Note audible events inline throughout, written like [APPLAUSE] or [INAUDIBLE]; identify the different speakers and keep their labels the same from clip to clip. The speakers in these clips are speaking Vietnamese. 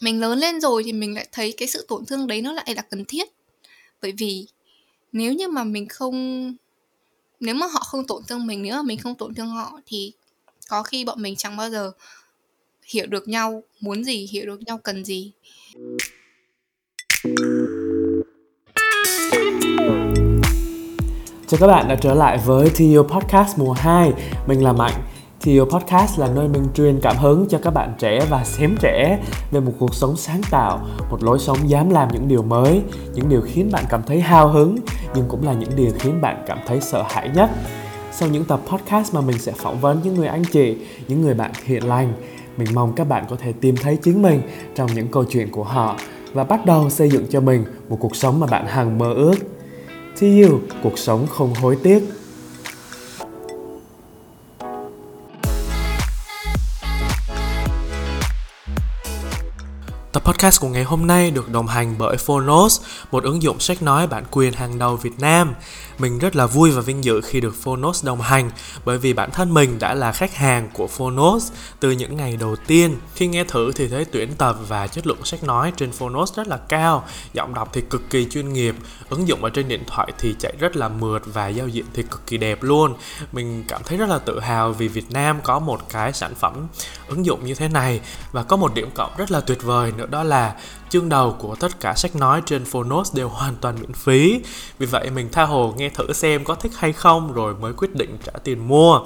Speaker 1: mình lớn lên rồi thì mình lại thấy cái sự tổn thương đấy nó lại là cần thiết. Bởi vì nếu như mà mình không, nếu mà họ không tổn thương mình, nếu mà mình không tổn thương họ thì có khi bọn mình chẳng bao giờ hiểu được nhau, muốn gì, hiểu được nhau cần gì.
Speaker 2: Chào các bạn đã trở lại với TU Podcast mùa 2 Mình là Mạnh thì Podcast là nơi mình truyền cảm hứng cho các bạn trẻ và xém trẻ về một cuộc sống sáng tạo, một lối sống dám làm những điều mới, những điều khiến bạn cảm thấy hào hứng, nhưng cũng là những điều khiến bạn cảm thấy sợ hãi nhất. Sau những tập podcast mà mình sẽ phỏng vấn những người anh chị, những người bạn thiện lành, mình mong các bạn có thể tìm thấy chính mình trong những câu chuyện của họ và bắt đầu xây dựng cho mình một cuộc sống mà bạn hằng mơ ước. See you, cuộc sống không hối tiếc. Tập podcast của ngày hôm nay được đồng hành bởi Phonos, một ứng dụng sách nói bản quyền hàng đầu Việt Nam. Mình rất là vui và vinh dự khi được Phonos đồng hành bởi vì bản thân mình đã là khách hàng của Phonos từ những ngày đầu tiên. Khi nghe thử thì thấy tuyển tập và chất lượng sách nói trên Phonos rất là cao, giọng đọc thì cực kỳ chuyên nghiệp, ứng dụng ở trên điện thoại thì chạy rất là mượt và giao diện thì cực kỳ đẹp luôn. Mình cảm thấy rất là tự hào vì Việt Nam có một cái sản phẩm ứng dụng như thế này và có một điểm cộng rất là tuyệt vời nữa, đó là chương đầu của tất cả sách nói trên Phonos đều [LAUGHS] hoàn toàn miễn phí. Vì vậy, mình tha hồ nghe thử xem có thích hay không rồi mới quyết định trả tiền mua.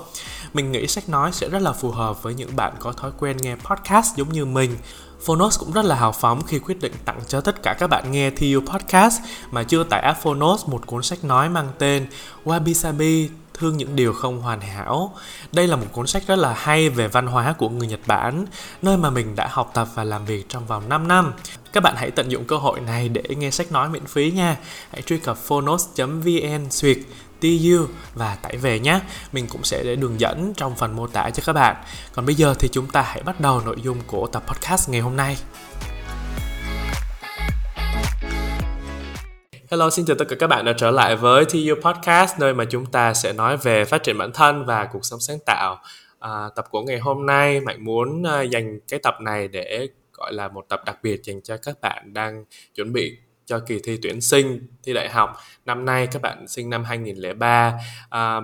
Speaker 2: Mình nghĩ sách nói sẽ rất là phù hợp với những bạn có thói quen nghe podcast giống như mình. Phonos cũng rất là hào phóng khi quyết định tặng cho tất cả các bạn nghe TU Podcast mà chưa tải app Phonos một cuốn sách nói mang tên Wabi Sabi thương những điều không hoàn hảo. Đây là một cuốn sách rất là hay về văn hóa của người Nhật Bản, nơi mà mình đã học tập và làm việc trong vòng 5 năm. Các bạn hãy tận dụng cơ hội này để nghe sách nói miễn phí nha. Hãy truy cập phonos.vn suyệt TU và tải về nhé. Mình cũng sẽ để đường dẫn trong phần mô tả cho các bạn. Còn bây giờ thì chúng ta hãy bắt đầu nội dung của tập podcast ngày hôm nay. Hello, xin chào tất cả các bạn đã trở lại với TU Podcast nơi mà chúng ta sẽ nói về phát triển bản thân và cuộc sống sáng tạo. À, tập của ngày hôm nay Mạnh muốn uh, dành cái tập này để gọi là một tập đặc biệt dành cho các bạn đang chuẩn bị cho kỳ thi tuyển sinh thi đại học. Năm nay các bạn sinh năm 2003 à,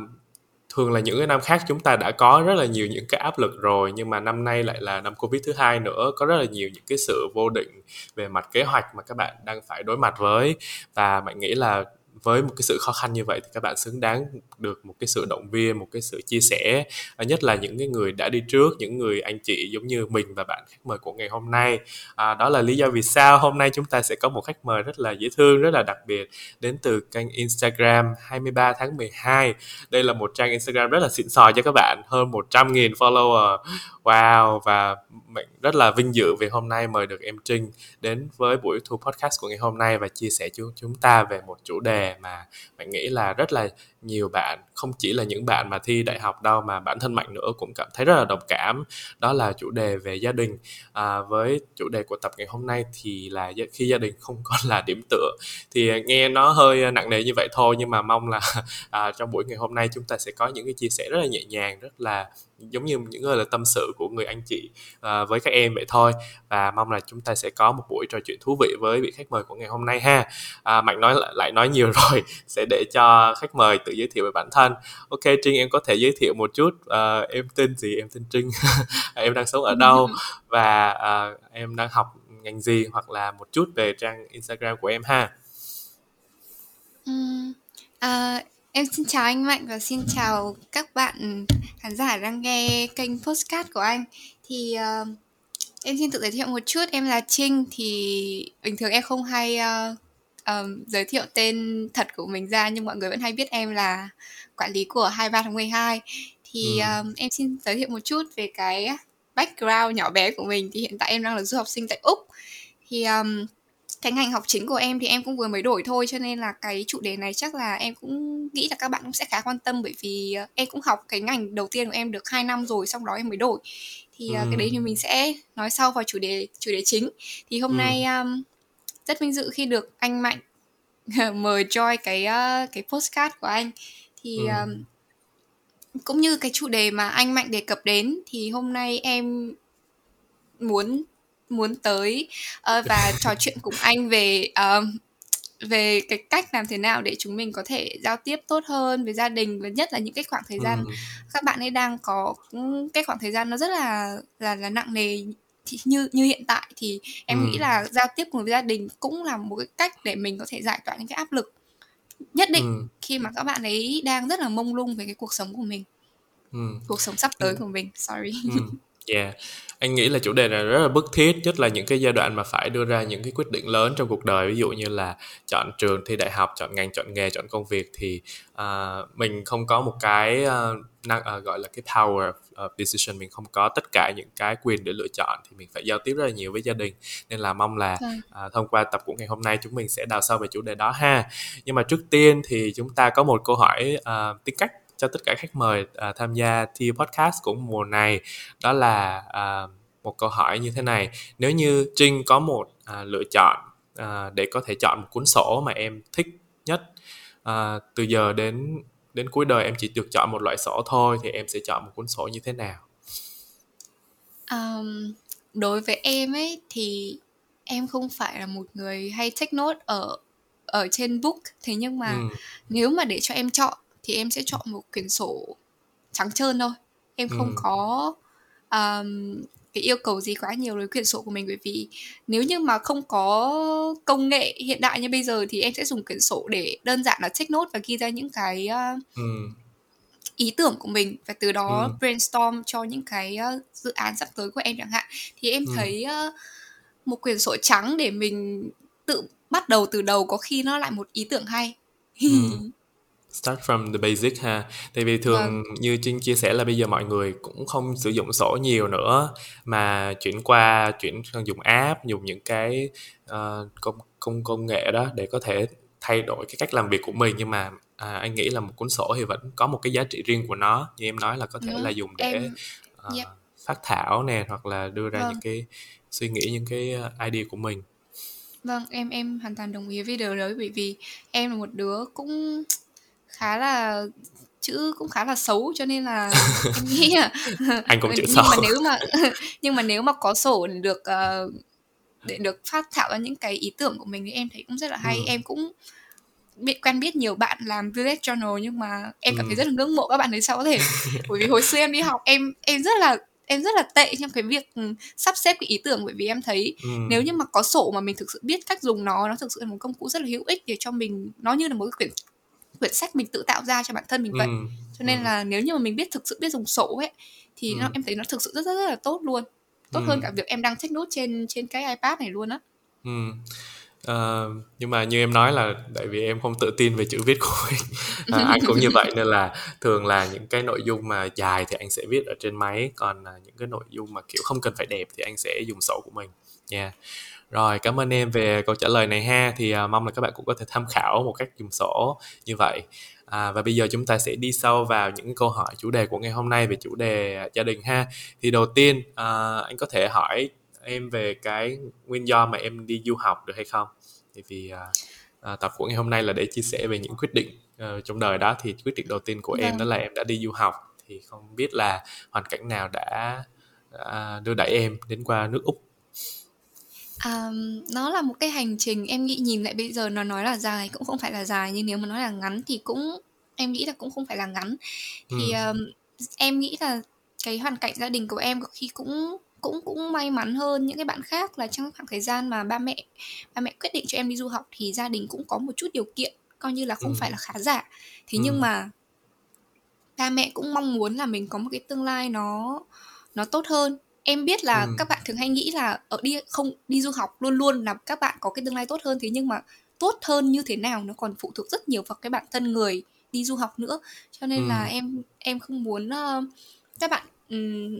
Speaker 2: thường là những cái năm khác chúng ta đã có rất là nhiều những cái áp lực rồi, nhưng mà năm nay lại là năm covid thứ hai nữa, có rất là nhiều những cái sự vô định về mặt kế hoạch mà các bạn đang phải đối mặt với. Và bạn nghĩ là với một cái sự khó khăn như vậy thì các bạn xứng đáng được một cái sự động viên một cái sự chia sẻ à, nhất là những cái người đã đi trước những người anh chị giống như mình và bạn khách mời của ngày hôm nay. À, đó là lý do vì sao hôm nay chúng ta sẽ có một khách mời rất là dễ thương rất là đặc biệt đến từ kênh Instagram 23 tháng 12 đây là một trang Instagram rất là xịn sò cho các bạn hơn 100.000 follower. Wow và mình rất là vinh dự vì hôm nay mời được em Trinh đến với buổi thu podcast của ngày hôm nay và chia sẻ cho chúng ta về một chủ đề mà mình nghĩ là rất là nhiều bạn không chỉ là những bạn mà thi đại học đâu mà bản thân mạnh nữa cũng cảm thấy rất là đồng cảm. Đó là chủ đề về gia đình. À, với chủ đề của tập ngày hôm nay thì là khi gia đình không còn [LAUGHS] là điểm tựa thì nghe nó hơi nặng nề như vậy thôi nhưng mà mong là [LAUGHS] à, trong buổi ngày hôm nay chúng ta sẽ có những cái chia sẻ rất là nhẹ nhàng rất là giống như những lời tâm sự của người anh chị uh, với các em vậy thôi. Và mong là chúng ta sẽ có một buổi trò chuyện thú vị với vị khách mời của ngày hôm nay ha. Uh, mạnh nói lại nói nhiều [LAUGHS] rồi sẽ để cho khách mời tự giới thiệu về bản thân. Ok trinh em có thể giới thiệu một chút uh, em tên gì? Em tên trinh. [LAUGHS] Em đang sống ở đâu? [LAUGHS] Và uh, em đang học ngành gì? Hoặc là một chút về trang instagram của em ha.
Speaker 1: Um, uh, Em xin chào anh Mạnh và xin chào các bạn khán giả đang nghe kênh postcard của anh. Thì uh, em xin tự giới thiệu một chút, em là Trinh thì bình thường em không hay uh, um, giới thiệu tên thật của mình ra nhưng mọi người vẫn hay biết em là quản lý của 23 tháng 12. Thì ừ. um, em xin giới thiệu một chút về cái background nhỏ bé của mình thì hiện tại em đang là du học sinh tại Úc. Thì um, cái ngành học chính của em thì em cũng vừa mới đổi thôi cho nên là cái chủ đề này chắc là em cũng nghĩ là các bạn cũng sẽ khá quan tâm bởi vì ờ, em cũng học cái ngành đầu tiên của em được 2 năm rồi xong đó em mới đổi thì ừ. cái đấy thì mình sẽ nói sau vào chủ đề chủ đề chính thì hôm ừ. nay um, rất vinh dự khi được anh mạnh [LAUGHS] mời join cái uh, cái postcard của anh thì ừ. um, cũng như cái chủ đề mà anh mạnh đề cập đến thì hôm nay em muốn muốn tới uh, và trò chuyện cùng anh về uh, về cái cách làm thế nào để chúng mình có thể giao tiếp tốt hơn với gia đình và nhất là những cái khoảng thời gian ừ. các bạn ấy đang có cái khoảng thời gian nó rất là là là nặng nề thì như như hiện tại thì em ừ. nghĩ là giao tiếp cùng với gia đình cũng là một cái cách để mình có thể giải tỏa những cái áp lực nhất định ừ. khi mà các bạn ấy đang rất là mông lung về cái cuộc sống của mình ừ. cuộc sống sắp tới ừ. của mình sorry
Speaker 2: ừ. Yeah, anh nghĩ là chủ đề này rất là bức thiết, nhất là những cái giai đoạn mà phải đưa ra những cái quyết định lớn trong cuộc đời, ví dụ như là chọn trường, thi đại học, chọn ngành, chọn nghề, chọn công việc thì uh, mình không có một cái uh, năng uh, gọi là cái power of decision, mình không có tất cả những cái quyền để lựa chọn thì mình phải giao tiếp rất là nhiều với gia đình. Nên là mong là uh, thông qua tập của ngày hôm nay chúng mình sẽ đào sâu về chủ đề đó ha. Nhưng mà trước tiên thì chúng ta có một câu hỏi uh, tính cách cho tất cả khách mời uh, tham gia thi podcast của mùa này. Đó là uh, một câu hỏi như thế này. Nếu như trinh có một uh, lựa chọn uh, để có thể chọn một cuốn sổ mà em thích nhất uh, từ giờ đến đến cuối đời em chỉ được chọn một loại sổ thôi thì em sẽ chọn một cuốn sổ như thế nào?
Speaker 1: Um, đối với em ấy thì em không phải là một người hay take note ở ở trên book. Thế nhưng mà ừ. nếu mà để cho em chọn thì em sẽ chọn một quyển sổ trắng trơn thôi em không ừ. có um, cái yêu cầu gì quá nhiều với quyển sổ của mình bởi vì nếu như mà không có công nghệ hiện đại như bây giờ thì em sẽ dùng quyển sổ để đơn giản là take note và ghi ra những cái uh, ừ. ý tưởng của mình và từ đó ừ. brainstorm cho những cái uh, dự án sắp tới của em chẳng hạn thì em ừ. thấy uh, một quyển sổ trắng để mình tự bắt đầu từ đầu có khi nó lại một ý tưởng hay ừ. [LAUGHS]
Speaker 2: start from the basic ha tại vì thường vâng. như trinh chia sẻ là bây giờ mọi người cũng không sử dụng sổ nhiều nữa mà chuyển qua chuyển sang dùng app dùng những cái uh, công công công nghệ đó để có thể thay đổi cái cách làm việc của mình nhưng mà à, anh nghĩ là một cuốn sổ thì vẫn có một cái giá trị riêng của nó như em nói là có thể Đúng. là dùng để em... uh, yep. phát thảo nè hoặc là đưa ra vâng. những cái suy nghĩ những cái idea của mình
Speaker 1: vâng em em hoàn toàn đồng ý với điều đấy bởi vì em là một đứa cũng khá là chữ cũng khá là xấu cho nên là [LAUGHS] em nghĩ là [LAUGHS]
Speaker 2: anh cũng chữ
Speaker 1: nhưng
Speaker 2: xấu
Speaker 1: mà nếu mà [LAUGHS] nhưng mà nếu mà có sổ để được uh, để được phát thảo ra những cái ý tưởng của mình thì em thấy cũng rất là hay ừ. em cũng biết quen biết nhiều bạn làm village journal nhưng mà em cảm thấy ừ. rất là ngưỡng mộ các bạn ấy sao có thể bởi vì hồi xưa em đi học em em rất là em rất là tệ trong cái việc ừ, sắp xếp cái ý tưởng bởi vì em thấy ừ. nếu như mà có sổ mà mình thực sự biết cách dùng nó nó thực sự là một công cụ rất là hữu ích để cho mình nó như là một cái quyển quyển sách mình tự tạo ra cho bản thân mình vậy ừ. cho nên ừ. là nếu như mà mình biết thực sự biết dùng sổ ấy thì ừ. nó, em thấy nó thực sự rất rất rất là tốt luôn tốt ừ. hơn cả việc em đang check nốt trên trên cái ipad này luôn á ừ.
Speaker 2: Uh, nhưng mà như em nói là tại vì em không tự tin về chữ viết của mình uh, anh cũng như vậy nên là thường là những cái nội dung mà dài thì anh sẽ viết ở trên máy còn uh, những cái nội dung mà kiểu không cần phải đẹp thì anh sẽ dùng sổ của mình nha yeah. Rồi, cảm ơn em về câu trả lời này ha. Thì uh, mong là các bạn cũng có thể tham khảo một cách dùng sổ như vậy. À, và bây giờ chúng ta sẽ đi sâu vào những câu hỏi chủ đề của ngày hôm nay về chủ đề gia đình ha. Thì đầu tiên uh, anh có thể hỏi em về cái nguyên do mà em đi du học được hay không? Thì vì uh, uh, tập của ngày hôm nay là để chia sẻ về những quyết định uh, trong đời đó thì quyết định đầu tiên của vâng. em đó là em đã đi du học thì không biết là hoàn cảnh nào đã, đã đưa đẩy em đến qua nước úc
Speaker 1: Um, nó là một cái hành trình em nghĩ nhìn lại bây giờ nó nói là dài cũng không phải là dài nhưng nếu mà nói là ngắn thì cũng em nghĩ là cũng không phải là ngắn thì um, em nghĩ là cái hoàn cảnh gia đình của em có khi cũng cũng cũng may mắn hơn những cái bạn khác là trong khoảng thời gian mà ba mẹ ba mẹ quyết định cho em đi du học thì gia đình cũng có một chút điều kiện coi như là không ừ. phải là khá giả thế ừ. nhưng mà ba mẹ cũng mong muốn là mình có một cái tương lai nó nó tốt hơn em biết là ừ. các bạn thường hay nghĩ là ở đi không đi du học luôn luôn là các bạn có cái tương lai tốt hơn thế nhưng mà tốt hơn như thế nào nó còn phụ thuộc rất nhiều vào cái bản thân người đi du học nữa cho nên ừ. là em em không muốn uh, các bạn um,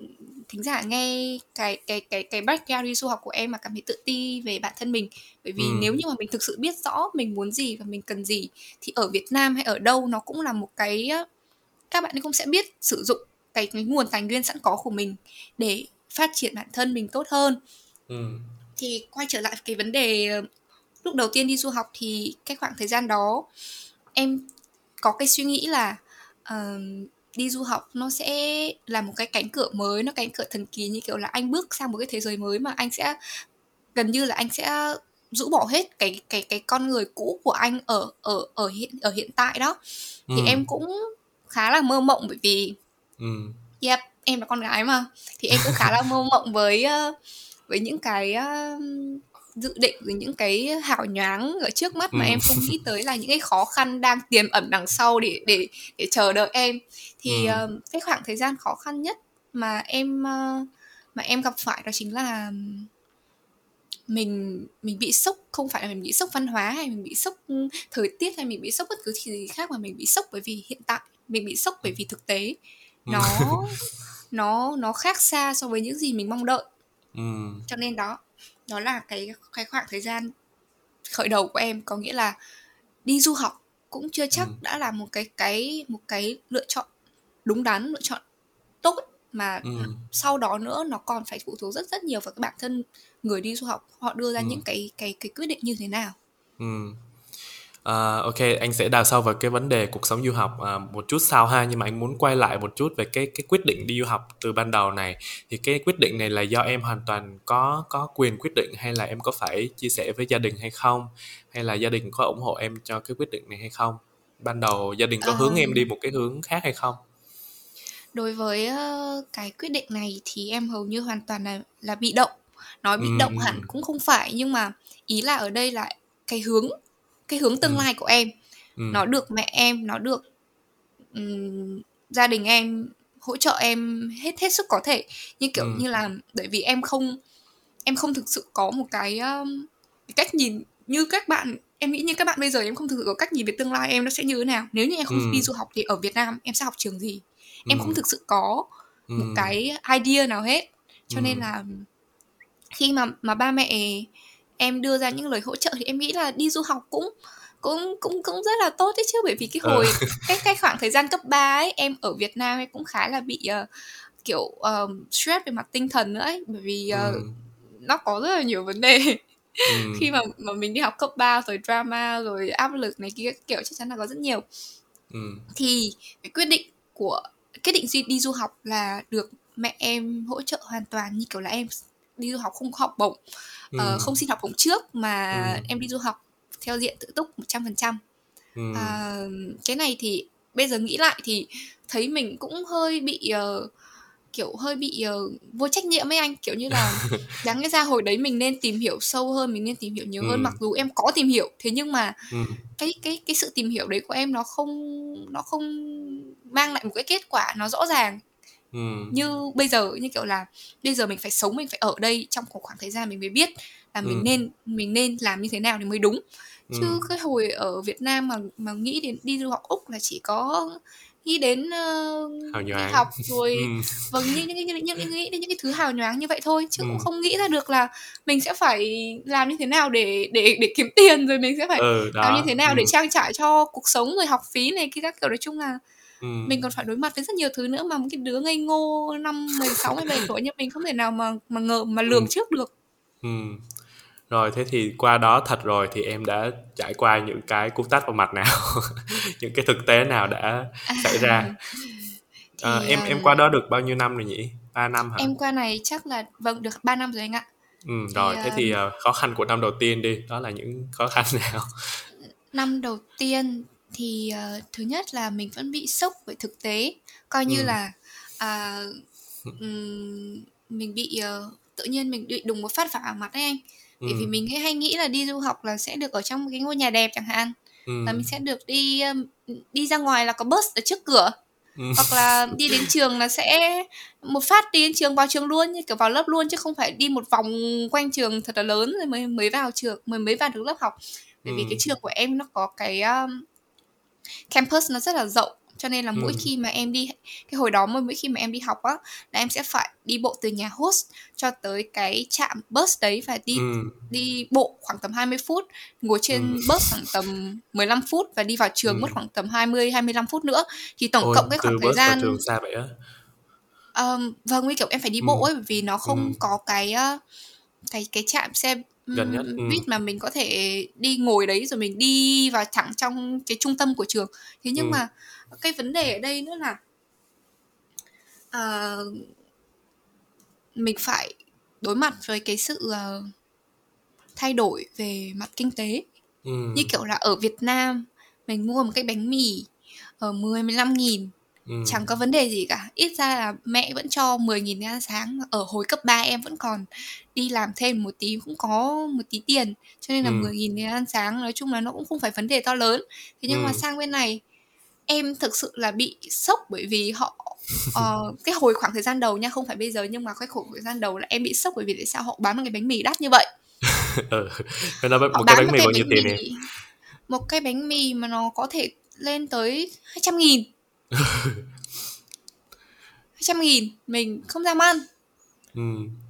Speaker 1: thính giả nghe cái cái cái cái background đi du học của em mà cảm thấy tự ti về bản thân mình bởi vì ừ. nếu như mà mình thực sự biết rõ mình muốn gì và mình cần gì thì ở Việt Nam hay ở đâu nó cũng là một cái các bạn cũng sẽ biết sử dụng cái, cái nguồn tài nguyên sẵn có của mình để phát triển bản thân mình tốt hơn ừ. thì quay trở lại cái vấn đề ờ, lúc đầu tiên đi du học thì cái khoảng thời gian đó em có cái suy nghĩ là uh, đi du học nó sẽ là một cái cánh cửa mới nó cánh cửa thần kỳ như kiểu là anh bước sang một cái thế giới mới mà anh sẽ gần như là anh sẽ rũ bỏ hết cái cái cái con người cũ của anh ở ở ở hiện ở hiện tại đó thì
Speaker 2: Ừ.
Speaker 1: em cũng khá là mơ mộng bởi vì
Speaker 2: Ừ.
Speaker 1: yep em là con gái mà thì em cũng khá là [LAUGHS] mơ mộng với với những cái dự định với những cái hào nhoáng ở trước mắt mà
Speaker 2: Ừ.
Speaker 1: em không nghĩ tới là những cái khó khăn đang tiềm ẩn đằng sau để để để chờ đợi em thì
Speaker 2: Ừ.
Speaker 1: cái khoảng thời gian khó khăn nhất mà em mà em gặp phải đó chính là mình mình bị sốc không phải là mình bị sốc văn hóa hay mình bị sốc thời tiết hay mình bị sốc bất cứ gì khác mà mình bị sốc bởi vì hiện tại mình bị sốc bởi vì thực tế. Nó [LAUGHS] nó nó khác xa so với những gì mình mong đợi
Speaker 2: Ừ.
Speaker 1: cho nên đó đó là cái cái khoảng thời gian khởi đầu của em có nghĩa là đi du học cũng chưa chắc
Speaker 2: Ừ.
Speaker 1: đã là một cái cái một cái lựa chọn đúng đắn lựa chọn tốt mà
Speaker 2: Ừ.
Speaker 1: sau đó nữa nó còn phải phụ thuộc rất rất nhiều vào cái bản thân người đi du học họ đưa ra
Speaker 2: Ừ.
Speaker 1: những cái cái cái quyết định như thế nào
Speaker 2: Ừ. À, ok, anh sẽ đào sâu vào cái vấn đề cuộc sống du học à, một chút sau ha. Nhưng mà anh muốn quay lại một chút về cái cái quyết định đi du học từ ban đầu này. Thì cái quyết định này là do em hoàn toàn có có quyền quyết định hay là em có phải chia sẻ với gia đình hay không? Hay là gia đình có ủng hộ em cho cái quyết định này hay không? Ban đầu gia đình có hướng em đi một cái hướng khác hay không?
Speaker 1: Đối với ờ, cái quyết định này thì em hầu như hoàn toàn là là bị động. Nói bị
Speaker 2: Ừ,
Speaker 1: động hẳn cũng không phải nhưng mà ý là ở đây là cái hướng cái hướng tương
Speaker 2: Ừ.
Speaker 1: lai của em
Speaker 2: ừ.
Speaker 1: nó được mẹ em nó được ừm, gia đình em hỗ trợ em hết hết sức có thể như kiểu
Speaker 2: Ừ.
Speaker 1: như là bởi vì em không em không thực sự có một cái, um, cách nhìn như các bạn em nghĩ như các bạn bây giờ em không thực sự có cách nhìn về tương lai em nó sẽ như thế nào nếu như em không
Speaker 2: Ừ.
Speaker 1: đi du học thì ở Việt Nam em sẽ học trường gì em
Speaker 2: Ừ.
Speaker 1: không thực sự có
Speaker 2: Ừ.
Speaker 1: một cái idea nào hết cho
Speaker 2: Ừ.
Speaker 1: nên là khi mà mà ba mẹ em đưa ra những lời hỗ trợ thì em nghĩ là đi du học cũng cũng cũng cũng rất là tốt đấy chứ bởi vì cái
Speaker 2: Ờ.
Speaker 1: hồi cái cái khoảng thời gian cấp 3 ấy em ở Việt Nam em cũng khá là bị ờ, kiểu um, stress về mặt tinh thần nữa ấy bởi vì ờ,
Speaker 2: Ừ.
Speaker 1: nó có rất là nhiều vấn đề
Speaker 2: Ừ. [LAUGHS]
Speaker 1: khi mà mà mình đi học cấp 3 rồi drama rồi áp lực này kia kiểu chắc chắn là có rất nhiều
Speaker 2: Ừ.
Speaker 1: thì cái quyết định của quyết định đi du học là được mẹ em hỗ trợ hoàn toàn như kiểu là em đi du học không có học bổng ờ,
Speaker 2: Ừ.
Speaker 1: không xin học bổng trước mà
Speaker 2: Ừ.
Speaker 1: em đi du học theo diện tự túc 100%
Speaker 2: Ừ.
Speaker 1: à, cái này thì bây giờ nghĩ lại thì thấy mình cũng hơi bị ờ, kiểu hơi bị ờ, vô trách nhiệm ấy anh kiểu như là [LAUGHS] đáng lẽ ra hồi đấy mình nên tìm hiểu sâu hơn mình nên tìm hiểu nhiều hơn
Speaker 2: Ừ.
Speaker 1: mặc dù em có tìm hiểu thế nhưng mà
Speaker 2: Ừ.
Speaker 1: cái cái cái sự tìm hiểu đấy của em nó không nó không mang lại một cái kết quả nó rõ ràng
Speaker 2: Ừ.
Speaker 1: như bây giờ như kiểu là bây giờ mình phải sống mình phải ở đây trong một khoảng thời gian mình mới biết là mình
Speaker 2: Ừ.
Speaker 1: nên mình nên làm như thế nào thì mới đúng chứ
Speaker 2: Ừ.
Speaker 1: cái hồi ở Việt Nam mà mà nghĩ đến đi du học Úc là chỉ có nghĩ đến uh, đi học rồi
Speaker 2: Ừ. [LAUGHS]
Speaker 1: vâng như những những, những, những, nghĩ đến những cái thứ hào nhoáng như vậy thôi chứ
Speaker 2: Ừ.
Speaker 1: cũng không nghĩ ra được là mình sẽ phải làm như thế nào để để để kiếm tiền rồi mình sẽ phải
Speaker 2: Ừ,
Speaker 1: làm như thế nào
Speaker 2: Ừ.
Speaker 1: để trang trải cho cuộc sống rồi học phí này kia các kiểu nói chung là
Speaker 2: Ừ.
Speaker 1: mình còn phải đối mặt với rất nhiều thứ nữa mà một cái đứa ngây ngô năm 16 17 tuổi như mình không thể nào mà mà ngờ mà lường
Speaker 2: Ừ.
Speaker 1: trước được.
Speaker 2: Ừ. Rồi thế thì qua đó thật rồi thì em đã trải qua những cái cú tát vào mặt nào [LAUGHS] những cái thực tế nào đã xảy ra [LAUGHS]
Speaker 1: Thì
Speaker 2: à, em em
Speaker 1: um,
Speaker 2: qua đó được bao nhiêu năm rồi nhỉ 3 năm hả
Speaker 1: em qua này chắc là vâng được 3 năm rồi anh ạ.
Speaker 2: ừ,
Speaker 1: Thì
Speaker 2: rồi thế thì ờ, khó khăn của năm đầu tiên đi đó là những khó khăn nào
Speaker 1: năm đầu tiên thì ờ, thứ nhất là mình vẫn bị sốc bởi thực tế coi như
Speaker 2: Ừ.
Speaker 1: là à, ừm, mình bị ờ, tự nhiên mình bị đùng một phát vào mặt ấy anh bởi vì
Speaker 2: ừ.
Speaker 1: mình hay nghĩ là đi du học là sẽ được ở trong một cái ngôi nhà đẹp chẳng hạn
Speaker 2: Ừ.
Speaker 1: và mình sẽ được đi um, đi ra ngoài là có bus ở trước cửa
Speaker 2: Ừ.
Speaker 1: hoặc là đi đến trường là sẽ một phát đi đến trường vào trường luôn như kiểu vào lớp luôn chứ không phải đi một vòng quanh trường thật là lớn rồi mới mới vào trường mới mới vào được lớp học bởi vì
Speaker 2: Ừ.
Speaker 1: cái trường của em nó có cái um, campus nó rất là rộng cho nên là mỗi
Speaker 2: Ừ.
Speaker 1: khi mà em đi cái hồi đó mỗi khi mà em đi học á là em sẽ phải đi bộ từ nhà host cho tới cái trạm bus đấy và đi
Speaker 2: Ừ.
Speaker 1: đi bộ khoảng tầm 20 phút, ngồi
Speaker 2: Ừ.
Speaker 1: trên bus khoảng tầm 15 phút và đi vào trường
Speaker 2: Ừ.
Speaker 1: mất khoảng tầm 20 25 phút nữa. Thì tổng
Speaker 2: Ôi,
Speaker 1: cộng cái khoảng thời gian
Speaker 2: trường xa vậy á
Speaker 1: um, vâng như kiểu em phải đi
Speaker 2: Ừ.
Speaker 1: bộ ấy bởi vì nó
Speaker 2: Ừ.
Speaker 1: không có cái cái cái trạm xe
Speaker 2: gần nhất ừ.
Speaker 1: buýt mà mình có thể đi ngồi đấy rồi mình đi vào thẳng trong cái trung tâm của trường. Thế nhưng
Speaker 2: Ừ.
Speaker 1: mà cái vấn đề ở đây nữa là ờ, mình phải đối mặt với cái sự ờ, thay đổi về mặt kinh tế
Speaker 2: ừ.
Speaker 1: như kiểu là ở Việt Nam mình mua một cái bánh mì ở 10 15 nghìn
Speaker 2: ừ.
Speaker 1: chẳng có vấn đề gì cả ít ra là mẹ vẫn cho 10 nghìn ăn sáng ở hồi cấp 3 em vẫn còn đi làm thêm một tí cũng có một tí tiền cho nên là
Speaker 2: Ừ.
Speaker 1: 10 nghìn ăn sáng nói chung là nó cũng không phải vấn đề to lớn thế nhưng mà
Speaker 2: Ừ.
Speaker 1: sang bên này em thực sự là bị sốc bởi vì họ [LAUGHS] ờ, cái hồi khoảng thời gian đầu nha không phải bây giờ nhưng mà cái khoảng thời gian đầu là em bị sốc bởi vì tại sao họ bán một cái bánh mì đắt như vậy [LAUGHS]
Speaker 2: ừ. Nó
Speaker 1: họ
Speaker 2: một cái
Speaker 1: bán
Speaker 2: bánh mì bao nhiêu tiền em
Speaker 1: một cái bánh mì mà nó có thể lên tới 200 nghìn 200 nghìn. Mình không dám ăn.
Speaker 2: Ừ.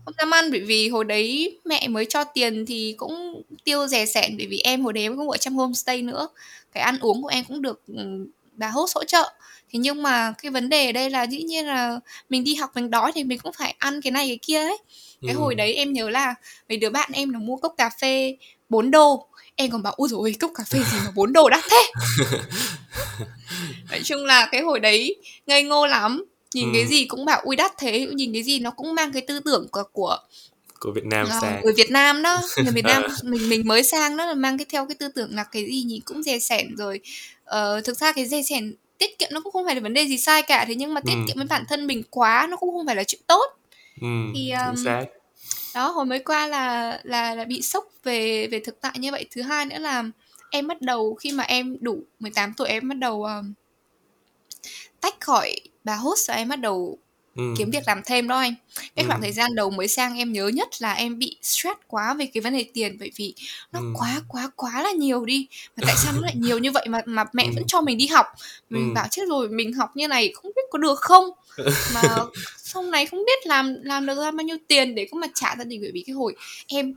Speaker 1: không dám ăn bởi vì hồi đấy mẹ mới cho tiền thì cũng tiêu rẻ sẻn bởi vì em hồi đấy em cũng ở trong homestay nữa. Cái ăn uống của em cũng được ừ, bà host hỗ trợ. Thế nhưng mà cái vấn đề ở đây là dĩ nhiên là mình đi học mình đói thì mình cũng phải ăn cái này cái kia ấy. Cái
Speaker 2: Ừ.
Speaker 1: hồi đấy em nhớ là mấy đứa bạn em là mua cốc cà phê 4 đô em còn bảo ui rồi cốc cà phê gì mà 4 đô đắt thế [LAUGHS] nói chung là cái hồi đấy ngây ngô lắm nhìn
Speaker 2: Ừ.
Speaker 1: cái gì cũng bảo ui đắt thế nhìn cái gì nó cũng mang cái tư tưởng của của
Speaker 2: của Việt Nam
Speaker 1: Ờ,
Speaker 2: sang
Speaker 1: người Việt Nam đó [LAUGHS] người Việt Nam
Speaker 2: Ờ.
Speaker 1: mình mình mới sang đó là mang cái theo cái tư tưởng là cái gì nhìn cũng dè sẻn rồi ờ, thực ra cái dè sẻn tiết kiệm nó cũng không phải là vấn đề gì sai cả thế nhưng mà tiết
Speaker 2: Ừ.
Speaker 1: kiệm với bản thân mình quá nó cũng không phải là chuyện tốt
Speaker 2: ừ.
Speaker 1: thì, um, đó hồi mới qua là là là bị sốc về về thực tại như vậy. Thứ hai nữa là em bắt đầu khi mà em đủ 18 tuổi em bắt đầu um, tách khỏi bà host và em bắt đầu
Speaker 2: ừ.
Speaker 1: kiếm việc làm thêm đó anh cái
Speaker 2: Ừ.
Speaker 1: khoảng thời gian đầu mới sang em nhớ nhất là em bị stress quá về cái vấn đề tiền bởi vì nó
Speaker 2: Ừ.
Speaker 1: quá quá quá là nhiều đi mà tại sao nó lại nhiều như vậy mà mà mẹ
Speaker 2: Ừ.
Speaker 1: vẫn cho mình đi học mình
Speaker 2: Ừ.
Speaker 1: bảo chết rồi mình học như này không biết có được không [LAUGHS] mà sau này không biết làm làm được ra bao nhiêu tiền để có mà trả gia đình bởi vì cái hồi em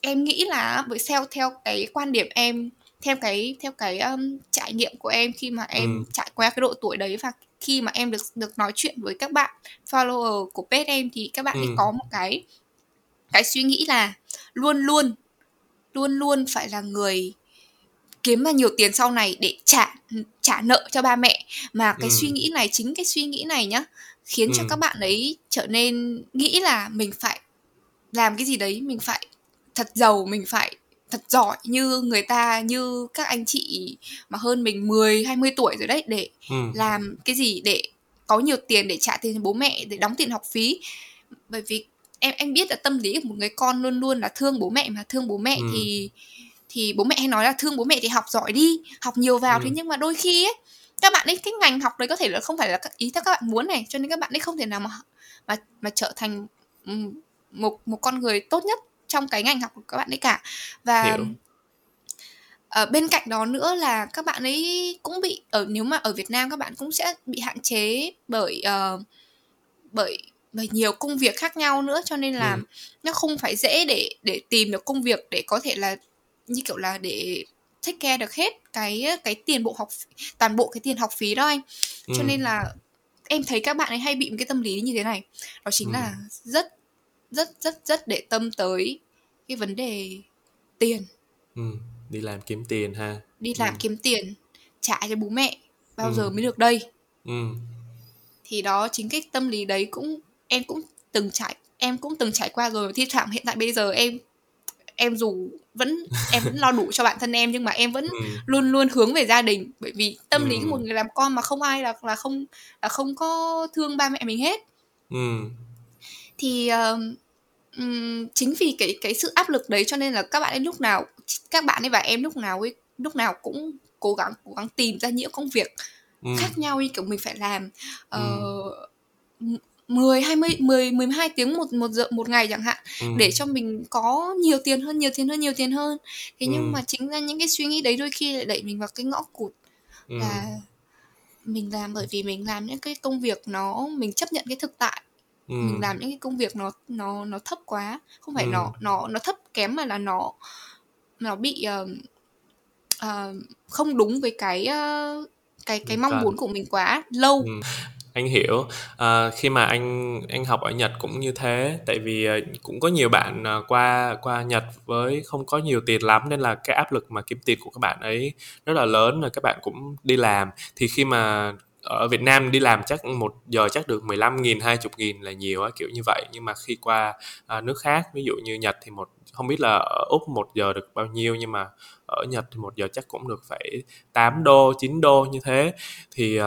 Speaker 1: em nghĩ là bởi theo theo cái quan điểm em theo cái theo cái um, trải nghiệm của em khi mà em
Speaker 2: Ừ.
Speaker 1: trải qua cái độ tuổi đấy và khi mà em được được nói chuyện với các bạn follower của page em thì các bạn ấy
Speaker 2: Ừ.
Speaker 1: có một cái cái suy nghĩ là luôn luôn luôn luôn phải là người kiếm ra nhiều tiền sau này để trả trả nợ cho ba mẹ mà cái
Speaker 2: Ừ.
Speaker 1: suy nghĩ này chính cái suy nghĩ này nhá khiến cho
Speaker 2: Ừ.
Speaker 1: các bạn ấy trở nên nghĩ là mình phải làm cái gì đấy mình phải thật giàu mình phải thật giỏi như người ta như các anh chị mà hơn mình 10 20 tuổi rồi đấy để
Speaker 2: Ừ.
Speaker 1: làm cái gì để có nhiều tiền để trả tiền cho bố mẹ để đóng tiền học phí bởi vì em em biết là tâm lý của một người con luôn luôn là thương bố mẹ mà thương bố mẹ
Speaker 2: Ừ.
Speaker 1: thì thì bố mẹ hay nói là thương bố mẹ thì học giỏi đi học nhiều vào
Speaker 2: Ừ.
Speaker 1: thế nhưng mà đôi khi ấy các bạn ấy cái ngành học đấy có thể là không phải là ý theo các bạn muốn này cho nên các bạn ấy không thể nào mà mà mà trở thành ừm, một một con người tốt nhất trong cái ngành học của các bạn ấy cả và
Speaker 2: Hiểu.
Speaker 1: ở bên cạnh đó nữa là các bạn ấy cũng bị ở nếu mà ở Việt Nam các bạn cũng sẽ bị hạn chế bởi ờ, bởi bởi nhiều công việc khác nhau nữa cho nên là
Speaker 2: Ừ.
Speaker 1: nó không phải dễ để để tìm được công việc để có thể là như kiểu là để take care được hết cái cái tiền bộ học toàn bộ cái tiền học phí đó anh cho
Speaker 2: Ừ.
Speaker 1: nên là em thấy các bạn ấy hay bị một cái tâm lý như thế này đó chính
Speaker 2: Ừ.
Speaker 1: là rất rất rất rất để tâm tới cái vấn đề tiền
Speaker 2: Ừ. đi làm kiếm tiền ha
Speaker 1: đi làm
Speaker 2: Ừ.
Speaker 1: kiếm tiền trả cho bố mẹ bao
Speaker 2: Ừ.
Speaker 1: giờ mới được đây
Speaker 2: ừ.
Speaker 1: thì đó chính cái tâm lý đấy cũng em cũng từng trải em cũng từng trải qua rồi thi thoảng hiện tại bây giờ em em dù vẫn em vẫn lo đủ cho bản thân em nhưng mà em vẫn
Speaker 2: Ừ.
Speaker 1: luôn luôn hướng về gia đình bởi vì tâm lý
Speaker 2: Ừ.
Speaker 1: của một người làm con mà không ai là là không là không có thương ba mẹ mình hết
Speaker 2: Ừ.
Speaker 1: thì um, chính vì cái cái sự áp lực đấy cho nên là các bạn ấy lúc nào các bạn ấy và em lúc nào ấy lúc nào cũng cố gắng cố gắng tìm ra những công việc
Speaker 2: Ừ.
Speaker 1: khác nhau như kiểu mình phải làm uh, 10 20 10 12 tiếng một một giờ một ngày chẳng hạn
Speaker 2: Ừ.
Speaker 1: để cho mình có nhiều tiền hơn nhiều tiền hơn nhiều tiền hơn thế nhưng
Speaker 2: Ừ.
Speaker 1: mà chính ra những cái suy nghĩ đấy đôi khi lại đẩy mình vào cái ngõ cụt
Speaker 2: Ừ.
Speaker 1: là mình làm bởi vì mình làm những cái công việc nó mình chấp nhận cái thực tại
Speaker 2: Ừ.
Speaker 1: mình làm những cái công việc nó nó nó thấp quá không phải
Speaker 2: Ừ.
Speaker 1: nó nó nó thấp kém mà là nó nó bị uh, uh, không đúng với cái uh, cái cái mong muốn của mình quá lâu
Speaker 2: Ừ. anh hiểu à, khi mà anh anh học ở Nhật cũng như thế tại vì cũng có nhiều bạn qua qua Nhật với không có nhiều tiền lắm nên là cái áp lực mà kiếm tiền của các bạn ấy rất là lớn rồi các bạn cũng đi làm thì khi mà ở Việt Nam đi làm chắc một giờ chắc được 15 nghìn, 20 nghìn là nhiều á kiểu như vậy. Nhưng mà khi qua à, nước khác ví dụ như Nhật thì một không biết là ở Úc một giờ được bao nhiêu nhưng mà ở Nhật thì một giờ chắc cũng được phải 8 đô 9 đô như thế. Thì uh,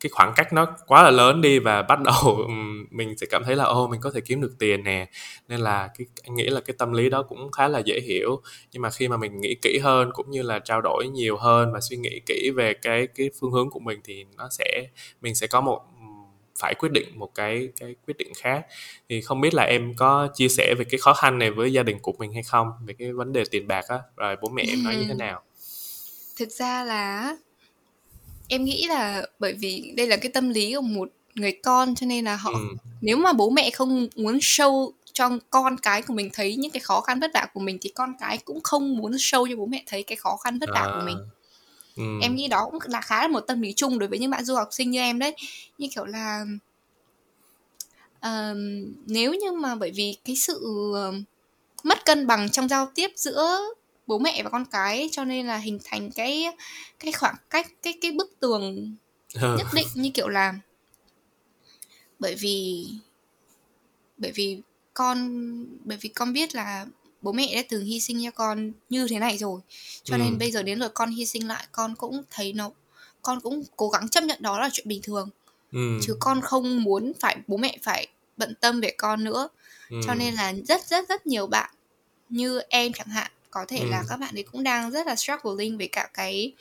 Speaker 2: cái khoảng cách nó quá là lớn đi và bắt đầu [LAUGHS] mình sẽ cảm thấy là ô mình có thể kiếm được tiền nè. Nên là cái anh nghĩ là cái tâm lý đó cũng khá là dễ hiểu. Nhưng mà khi mà mình nghĩ kỹ hơn cũng như là trao đổi nhiều hơn và suy nghĩ kỹ về cái cái phương hướng của mình thì nó sẽ mình sẽ có một phải quyết định một cái cái quyết định khác. Thì không biết là em có chia sẻ về cái khó khăn này với gia đình của mình hay không? Về cái vấn đề tiền bạc á rồi bố mẹ em nói như thế nào?
Speaker 1: Thực ra là em nghĩ là bởi vì đây là cái tâm lý của một người con cho nên là họ ừ. nếu mà bố mẹ không muốn show cho con cái của mình thấy những cái khó khăn vất vả của mình thì con cái cũng không muốn show cho bố mẹ thấy cái khó khăn vất vả à. của mình ừ. em nghĩ đó cũng là khá là một tâm lý chung đối với những bạn du học sinh như em đấy như kiểu là uh, nếu như mà bởi vì cái sự uh, mất cân bằng trong giao tiếp giữa bố mẹ và con cái cho nên là hình thành cái cái khoảng cách cái cái bức tường ờ. nhất định như kiểu là bởi vì bởi vì con bởi vì con biết là bố mẹ đã từng hy sinh cho con như thế này rồi cho ừ. nên bây giờ đến lượt con hy sinh lại con cũng thấy nó con cũng cố gắng chấp nhận đó là chuyện bình thường ừ. chứ con không muốn phải bố mẹ phải bận tâm về con nữa ừ. cho nên là rất rất rất nhiều bạn như em chẳng hạn có thể ừ. là các bạn ấy cũng đang rất là struggling với cả cái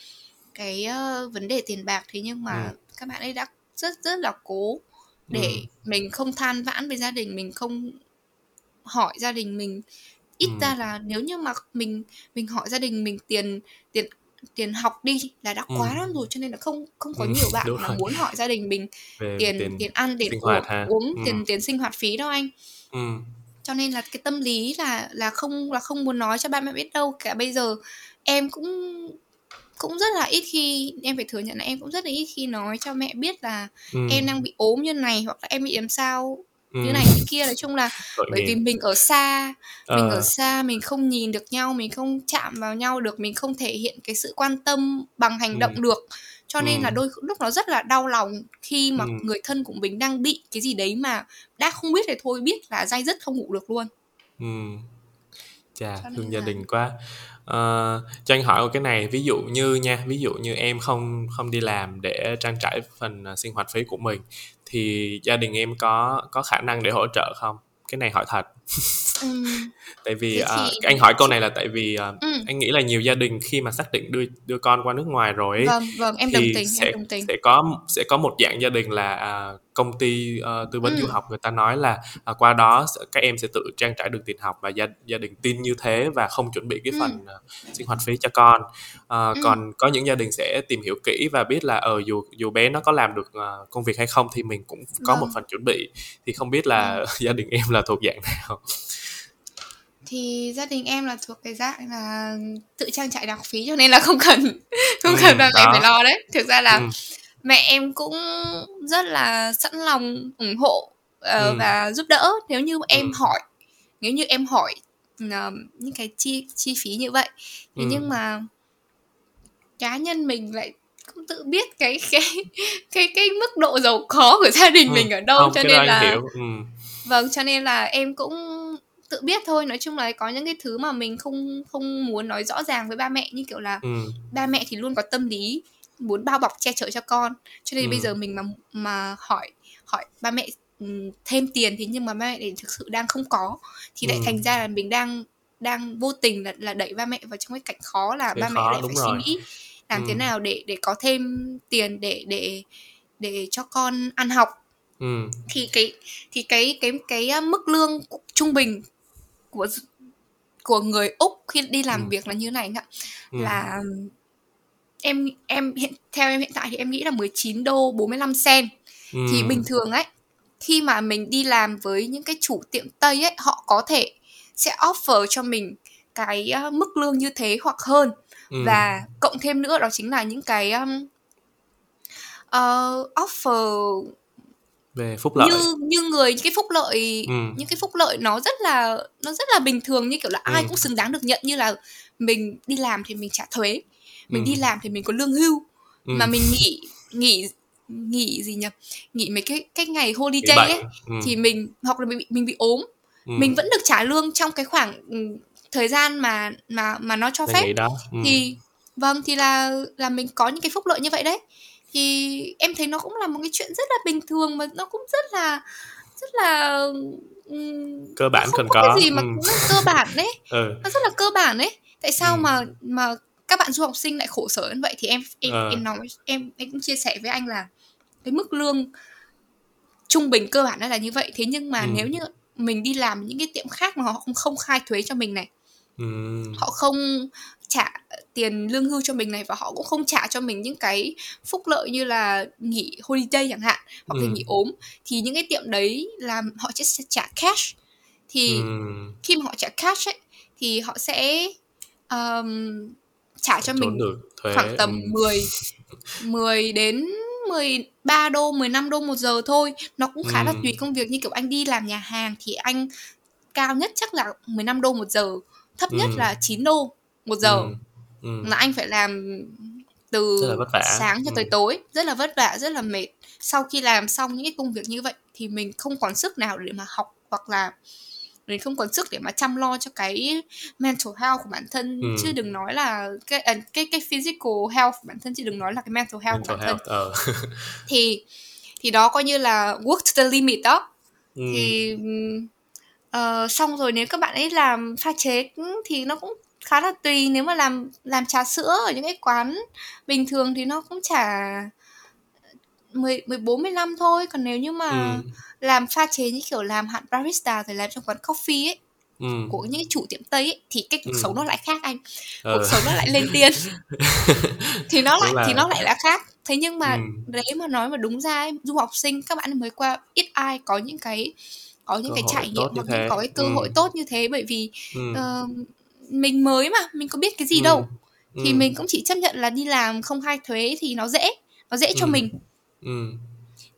Speaker 1: cái uh, vấn đề tiền bạc thế nhưng mà ừ. các bạn ấy đã rất rất là cố để ừ. mình không than vãn với gia đình mình không hỏi gia đình mình ít ừ. ra là nếu như mà mình mình hỏi gia đình mình tiền tiền tiền học đi là đã quá ừ. lắm rồi cho nên là không không có ừ, nhiều bạn là muốn hỏi gia đình mình Về tiền tiền, tiền ăn tiền uống, uống ừ. tiền tiền sinh hoạt phí đâu anh ừ cho nên là cái tâm lý là là không là không muốn nói cho ba mẹ biết đâu cả bây giờ em cũng cũng rất là ít khi em phải thừa nhận là em cũng rất là ít khi nói cho mẹ biết là ừ. em đang bị ốm như này hoặc là em bị làm sao ừ. như này như kia nói chung là bởi vì mình ở xa à. mình ở ờ. xa mình không nhìn được nhau mình không chạm vào nhau được mình không thể hiện cái sự quan tâm bằng hành động ừ. được cho nên ừ. là đôi lúc nó rất là đau lòng khi mà ừ. người thân của mình đang bị cái gì đấy mà đã không biết thì thôi biết là dai dứt không ngủ được luôn. Ừ.
Speaker 2: Chà thương gia là... đình quá. Uh, cho anh hỏi một cái này ví dụ như nha ví dụ như em không không đi làm để trang trải phần uh, sinh hoạt phí của mình thì gia đình em có có khả năng để hỗ trợ không? Cái này hỏi thật [LAUGHS] tại vì uh, anh hỏi câu này là tại vì uh, ừ. anh nghĩ là nhiều gia đình khi mà xác định đưa đưa con qua nước ngoài rồi
Speaker 1: vâng vâng em
Speaker 2: thì
Speaker 1: đồng tình
Speaker 2: sẽ
Speaker 1: em đồng tình.
Speaker 2: sẽ có sẽ có một dạng gia đình là uh, công ty uh, tư vấn ừ. du học người ta nói là uh, qua đó các em sẽ tự trang trải được tiền học và gia gia đình tin như thế và không chuẩn bị cái ừ. phần uh, sinh hoạt phí cho con uh, ừ. còn có những gia đình sẽ tìm hiểu kỹ và biết là ở uh, dù dù bé nó có làm được uh, công việc hay không thì mình cũng có vâng. một phần chuẩn bị thì không biết là ừ. [LAUGHS] gia đình em là thuộc dạng nào
Speaker 1: thì gia đình em là thuộc cái dạng là tự trang trải học phí cho nên là không cần không ừ, cần là mẹ phải lo đấy thực ra là ừ. Mẹ em cũng rất là sẵn lòng ủng hộ uh, ừ. và giúp đỡ nếu như em ừ. hỏi nếu như em hỏi uh, những cái chi chi phí như vậy thế ừ. nhưng mà cá nhân mình lại không tự biết cái [LAUGHS] cái cái cái mức độ giàu khó của gia đình ừ. mình ở đâu không, cho nên là hiểu. Ừ. vâng cho nên là em cũng tự biết thôi nói chung là có những cái thứ mà mình không không muốn nói rõ ràng với ba mẹ như kiểu là ừ. ba mẹ thì luôn có tâm lý muốn bao bọc che chở cho con cho nên ừ. bây giờ mình mà mà hỏi hỏi ba mẹ ừ, thêm tiền thì nhưng mà ba mẹ thì thực sự đang không có thì lại ừ. thành ra là mình đang đang vô tình là, là đẩy ba mẹ vào trong cái cảnh khó là cái ba khó, mẹ lại phải rồi. suy nghĩ làm ừ. thế nào để để có thêm tiền để để để cho con ăn học ừ. thì cái thì cái cái cái mức lương trung bình của của người úc khi đi làm ừ. việc là như này ạ ừ. là em em hiện theo em hiện tại thì em nghĩ là 19 đô 45 cent ừ. thì bình thường ấy khi mà mình đi làm với những cái chủ tiệm tây ấy họ có thể sẽ offer cho mình cái uh, mức lương như thế hoặc hơn ừ. và cộng thêm nữa đó chính là những cái um, uh, offer
Speaker 2: về phúc lợi
Speaker 1: như như người những cái phúc lợi ừ. những cái phúc lợi nó rất là nó rất là bình thường như kiểu là ai ừ. cũng xứng đáng được nhận như là mình đi làm thì mình trả thuế mình ừ. đi làm thì mình có lương hưu ừ. mà mình nghỉ nghỉ nghỉ gì nhỉ nghỉ mấy cái cái ngày holiday ấy ừ. thì mình hoặc là mình bị mình bị ốm ừ. mình vẫn được trả lương trong cái khoảng ừ, thời gian mà mà mà nó cho phép đó. Ừ. thì vâng thì là là mình có những cái phúc lợi như vậy đấy thì em thấy nó cũng là một cái chuyện rất là bình thường mà nó cũng rất là rất là
Speaker 2: cơ bản
Speaker 1: không
Speaker 2: cần có,
Speaker 1: cái gì mà ừ. cũng là cơ bản đấy [LAUGHS] ừ. nó rất là cơ bản đấy tại sao ừ. mà mà các bạn du học sinh lại khổ sở như vậy thì em em ừ. em nói em em cũng chia sẻ với anh là cái mức lương trung bình cơ bản nó là như vậy thế nhưng mà ừ. nếu như mình đi làm những cái tiệm khác mà họ không không khai thuế cho mình này ừ. họ không trả tiền lương hưu cho mình này và họ cũng không trả cho mình những cái phúc lợi như là nghỉ holiday chẳng hạn hoặc là ừ. nghỉ ốm thì những cái tiệm đấy là họ sẽ trả cash thì ừ. khi mà họ trả cash ấy thì họ sẽ um, trả cho mình thuế. khoảng tầm ừ. 10 10 đến 13 đô, 15 đô một giờ thôi. Nó cũng khá ừ. là tùy công việc như kiểu anh đi làm nhà hàng thì anh cao nhất chắc là 15 đô một giờ, thấp nhất ừ. là 9 đô một giờ. Ừ. Ừ. Là anh phải làm từ sáng cho tới ừ. tối, rất là vất vả, rất là mệt. Sau khi làm xong những cái công việc như vậy thì mình không còn sức nào để mà học hoặc là mình không còn sức để mà chăm lo cho cái mental health của bản thân ừ. chứ đừng nói là cái à, cái cái physical health của bản thân chứ đừng nói là cái mental health mental của bản health, thân [LAUGHS] uh. thì thì đó coi như là work to the limit đó ừ. thì uh, xong rồi nếu các bạn ấy làm pha chế thì nó cũng khá là tùy nếu mà làm làm trà sữa ở những cái quán bình thường thì nó cũng trả 10 14 15 thôi còn nếu như mà ừ. làm pha chế như kiểu làm hạn barista rồi làm trong quán coffee ấy ừ. của những chủ tiệm tây ấy, thì cái cuộc ừ. sống nó lại khác anh ừ. cuộc sống nó lại lên tiên [LAUGHS] thì nó lại là... thì nó lại là khác thế nhưng mà ừ. đấy mà nói mà đúng ra ấy, du học sinh các bạn mới qua ít ai có những cái có những cơ cái trải nghiệm hoặc những có cái cơ ừ. hội tốt như thế bởi vì ừ. uh, mình mới mà mình có biết cái gì ừ. đâu thì ừ. mình cũng chỉ chấp nhận là đi làm không khai thuế thì nó dễ nó dễ cho ừ. mình ừ.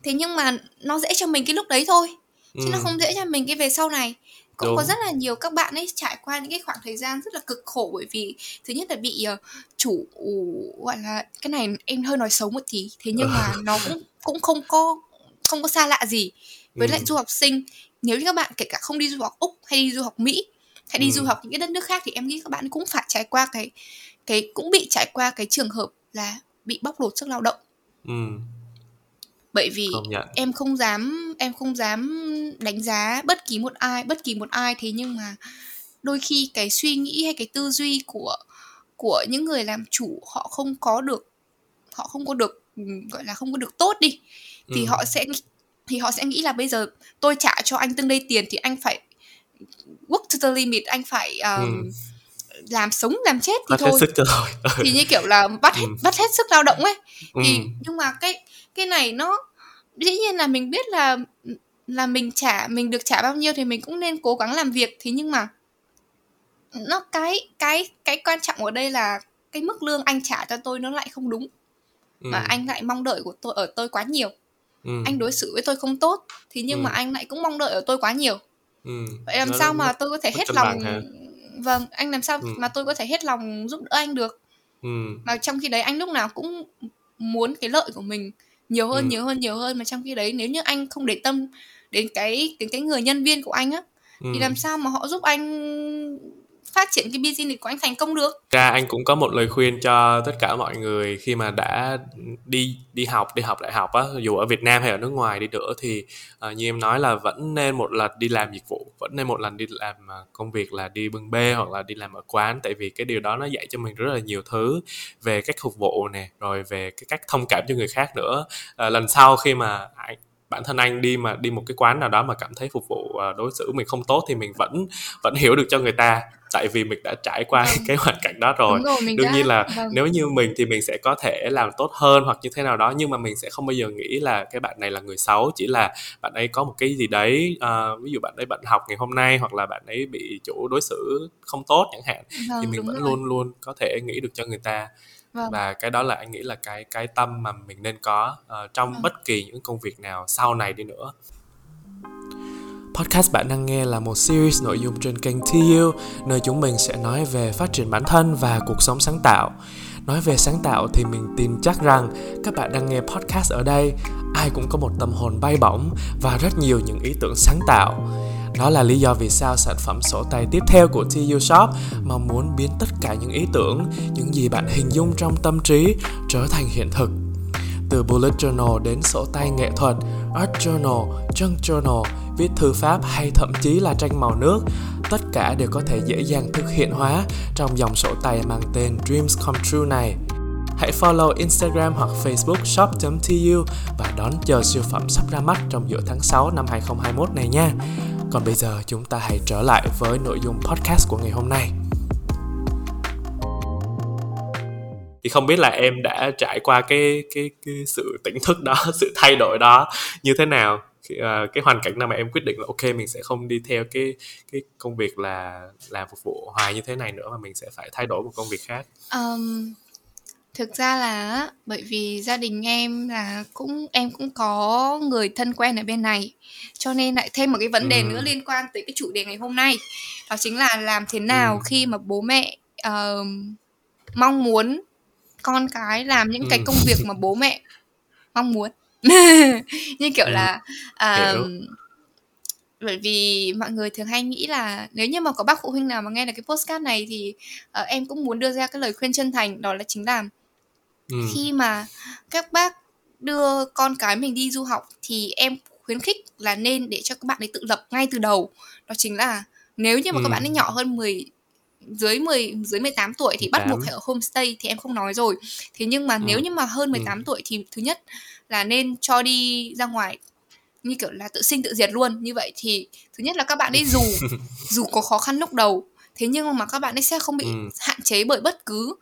Speaker 1: thế nhưng mà nó dễ cho mình cái lúc đấy thôi chứ ừ. nó không dễ cho mình cái về sau này cũng Đúng. có rất là nhiều các bạn ấy trải qua những cái khoảng thời gian rất là cực khổ bởi vì thứ nhất là bị uh, chủ gọi là cái này em hơi nói xấu một tí thế nhưng mà nó cũng cũng không có không có xa lạ gì với ừ. lại du học sinh nếu như các bạn kể cả không đi du học úc hay đi du học mỹ hay đi ừ. du học những cái đất nước khác thì em nghĩ các bạn cũng phải trải qua cái cái cũng bị trải qua cái trường hợp là bị bóc lột sức lao động ừ bởi vì em không dám em không dám đánh giá bất kỳ một ai bất kỳ một ai thế nhưng mà đôi khi cái suy nghĩ hay cái tư duy của của những người làm chủ họ không có được họ không có được gọi là không có được tốt đi thì ừ. họ sẽ thì họ sẽ nghĩ là bây giờ tôi trả cho anh từng đây tiền thì anh phải work to the limit anh phải um, ừ. Làm sống làm chết thì bắt thôi hết sức cho thôi thì như kiểu là bắt hết ừ. bắt hết sức lao động ấy thì ừ. nhưng mà cái cái này nó dĩ nhiên là mình biết là là mình trả mình được trả bao nhiêu thì mình cũng nên cố gắng làm việc thế nhưng mà nó cái cái cái quan trọng ở đây là cái mức lương anh trả cho tôi nó lại không đúng ừ. mà anh lại mong đợi của tôi ở tôi quá nhiều ừ. anh đối xử với tôi không tốt thì nhưng ừ. mà anh lại cũng mong đợi ở tôi quá nhiều ừ. vậy làm nó sao mà tôi có thể hết lòng vâng anh làm sao ừ. mà tôi có thể hết lòng giúp đỡ anh được ừ. mà trong khi đấy anh lúc nào cũng muốn cái lợi của mình nhiều hơn ừ. nhiều hơn nhiều hơn mà trong khi đấy nếu như anh không để tâm đến cái đến cái người nhân viên của anh á ừ. thì làm sao mà họ giúp anh phát triển cái business của anh thành công được.
Speaker 2: Ra anh cũng có một lời khuyên cho tất cả mọi người khi mà đã đi đi học đi học đại học á, dù ở Việt Nam hay ở nước ngoài đi nữa thì uh, như em nói là vẫn nên một lần đi làm dịch vụ, vẫn nên một lần đi làm ờ, công việc là đi bưng bê hoặc là đi làm ở quán tại vì cái điều đó nó dạy cho mình rất là nhiều thứ về cách phục vụ nè, rồi về cái cách thông cảm cho người khác nữa. Uh, lần sau khi mà anh bản thân anh đi mà đi một cái quán nào đó mà cảm thấy phục vụ đối xử mình không tốt thì mình vẫn vẫn hiểu được cho người ta tại vì mình đã trải qua vâng. cái hoàn cảnh đó rồi, rồi đương đã... nhiên là vâng. nếu như mình thì mình sẽ có thể làm tốt hơn hoặc như thế nào đó nhưng mà mình sẽ không bao giờ nghĩ là cái bạn này là người xấu chỉ là bạn ấy có một cái gì đấy uh, ví dụ bạn ấy bận học ngày hôm nay hoặc là bạn ấy bị chủ đối xử không tốt chẳng hạn vâng, thì mình vẫn rồi. luôn luôn có thể nghĩ được cho người ta vâng. và cái đó là anh nghĩ là cái cái tâm mà mình nên có uh, trong vâng. bất kỳ những công việc nào sau này đi nữa Podcast bạn đang nghe là một series nội dung trên kênh TU, nơi chúng mình sẽ nói về phát triển bản thân và cuộc sống sáng tạo. Nói về sáng tạo thì mình tin chắc rằng các bạn đang nghe podcast ở đây, ai cũng có một tâm hồn bay bổng và rất nhiều những ý tưởng sáng tạo. Đó là lý do vì sao sản phẩm sổ tay tiếp theo của TU Shop mong muốn biến tất cả những ý tưởng, những gì bạn hình dung trong tâm trí trở thành hiện thực từ bullet journal đến sổ tay nghệ thuật, art journal, junk journal, viết thư pháp hay thậm chí là tranh màu nước, tất cả đều có thể dễ dàng thực hiện hóa trong dòng sổ tay mang tên Dreams Come True này. Hãy follow Instagram hoặc Facebook shop.tu và đón chờ siêu phẩm sắp ra mắt trong giữa tháng 6 năm 2021 này nha. Còn bây giờ chúng ta hãy trở lại với nội dung podcast của ngày hôm nay. thì không biết là em đã trải qua cái cái cái sự tỉnh thức đó [LAUGHS] sự thay đổi đó như thế nào uh, cái hoàn cảnh nào mà em quyết định là ok mình sẽ không đi theo cái cái công việc là làm phục vụ hoài như thế này nữa mà mình sẽ phải thay đổi một công việc khác
Speaker 1: um, thực ra là bởi vì gia đình em là cũng em cũng có người thân quen ở bên này cho nên lại thêm một cái vấn đề ừ. nữa liên quan tới cái chủ đề ngày hôm nay đó chính là làm thế nào ừ. khi mà bố mẹ uh, mong muốn con cái làm những cái ừ. công việc mà bố mẹ mong muốn [LAUGHS] như kiểu ừ. là uh, bởi vì mọi người thường hay nghĩ là nếu như mà có bác phụ huynh nào mà nghe được cái postcard này thì uh, em cũng muốn đưa ra cái lời khuyên chân thành đó là chính là ừ. khi mà các bác đưa con cái mình đi du học thì em khuyến khích là nên để cho các bạn ấy tự lập ngay từ đầu đó chính là nếu như mà ừ. các bạn ấy nhỏ hơn 10 dưới 10 dưới 18 tuổi thì 18. bắt buộc phải ở homestay thì em không nói rồi. Thế nhưng mà ừ. nếu như mà hơn 18 ừ. tuổi thì thứ nhất là nên cho đi ra ngoài như kiểu là tự sinh tự diệt luôn. Như vậy thì thứ nhất là các bạn ấy dù [LAUGHS] dù có khó khăn lúc đầu thế nhưng mà các bạn ấy sẽ không bị ừ. hạn chế bởi bất cứ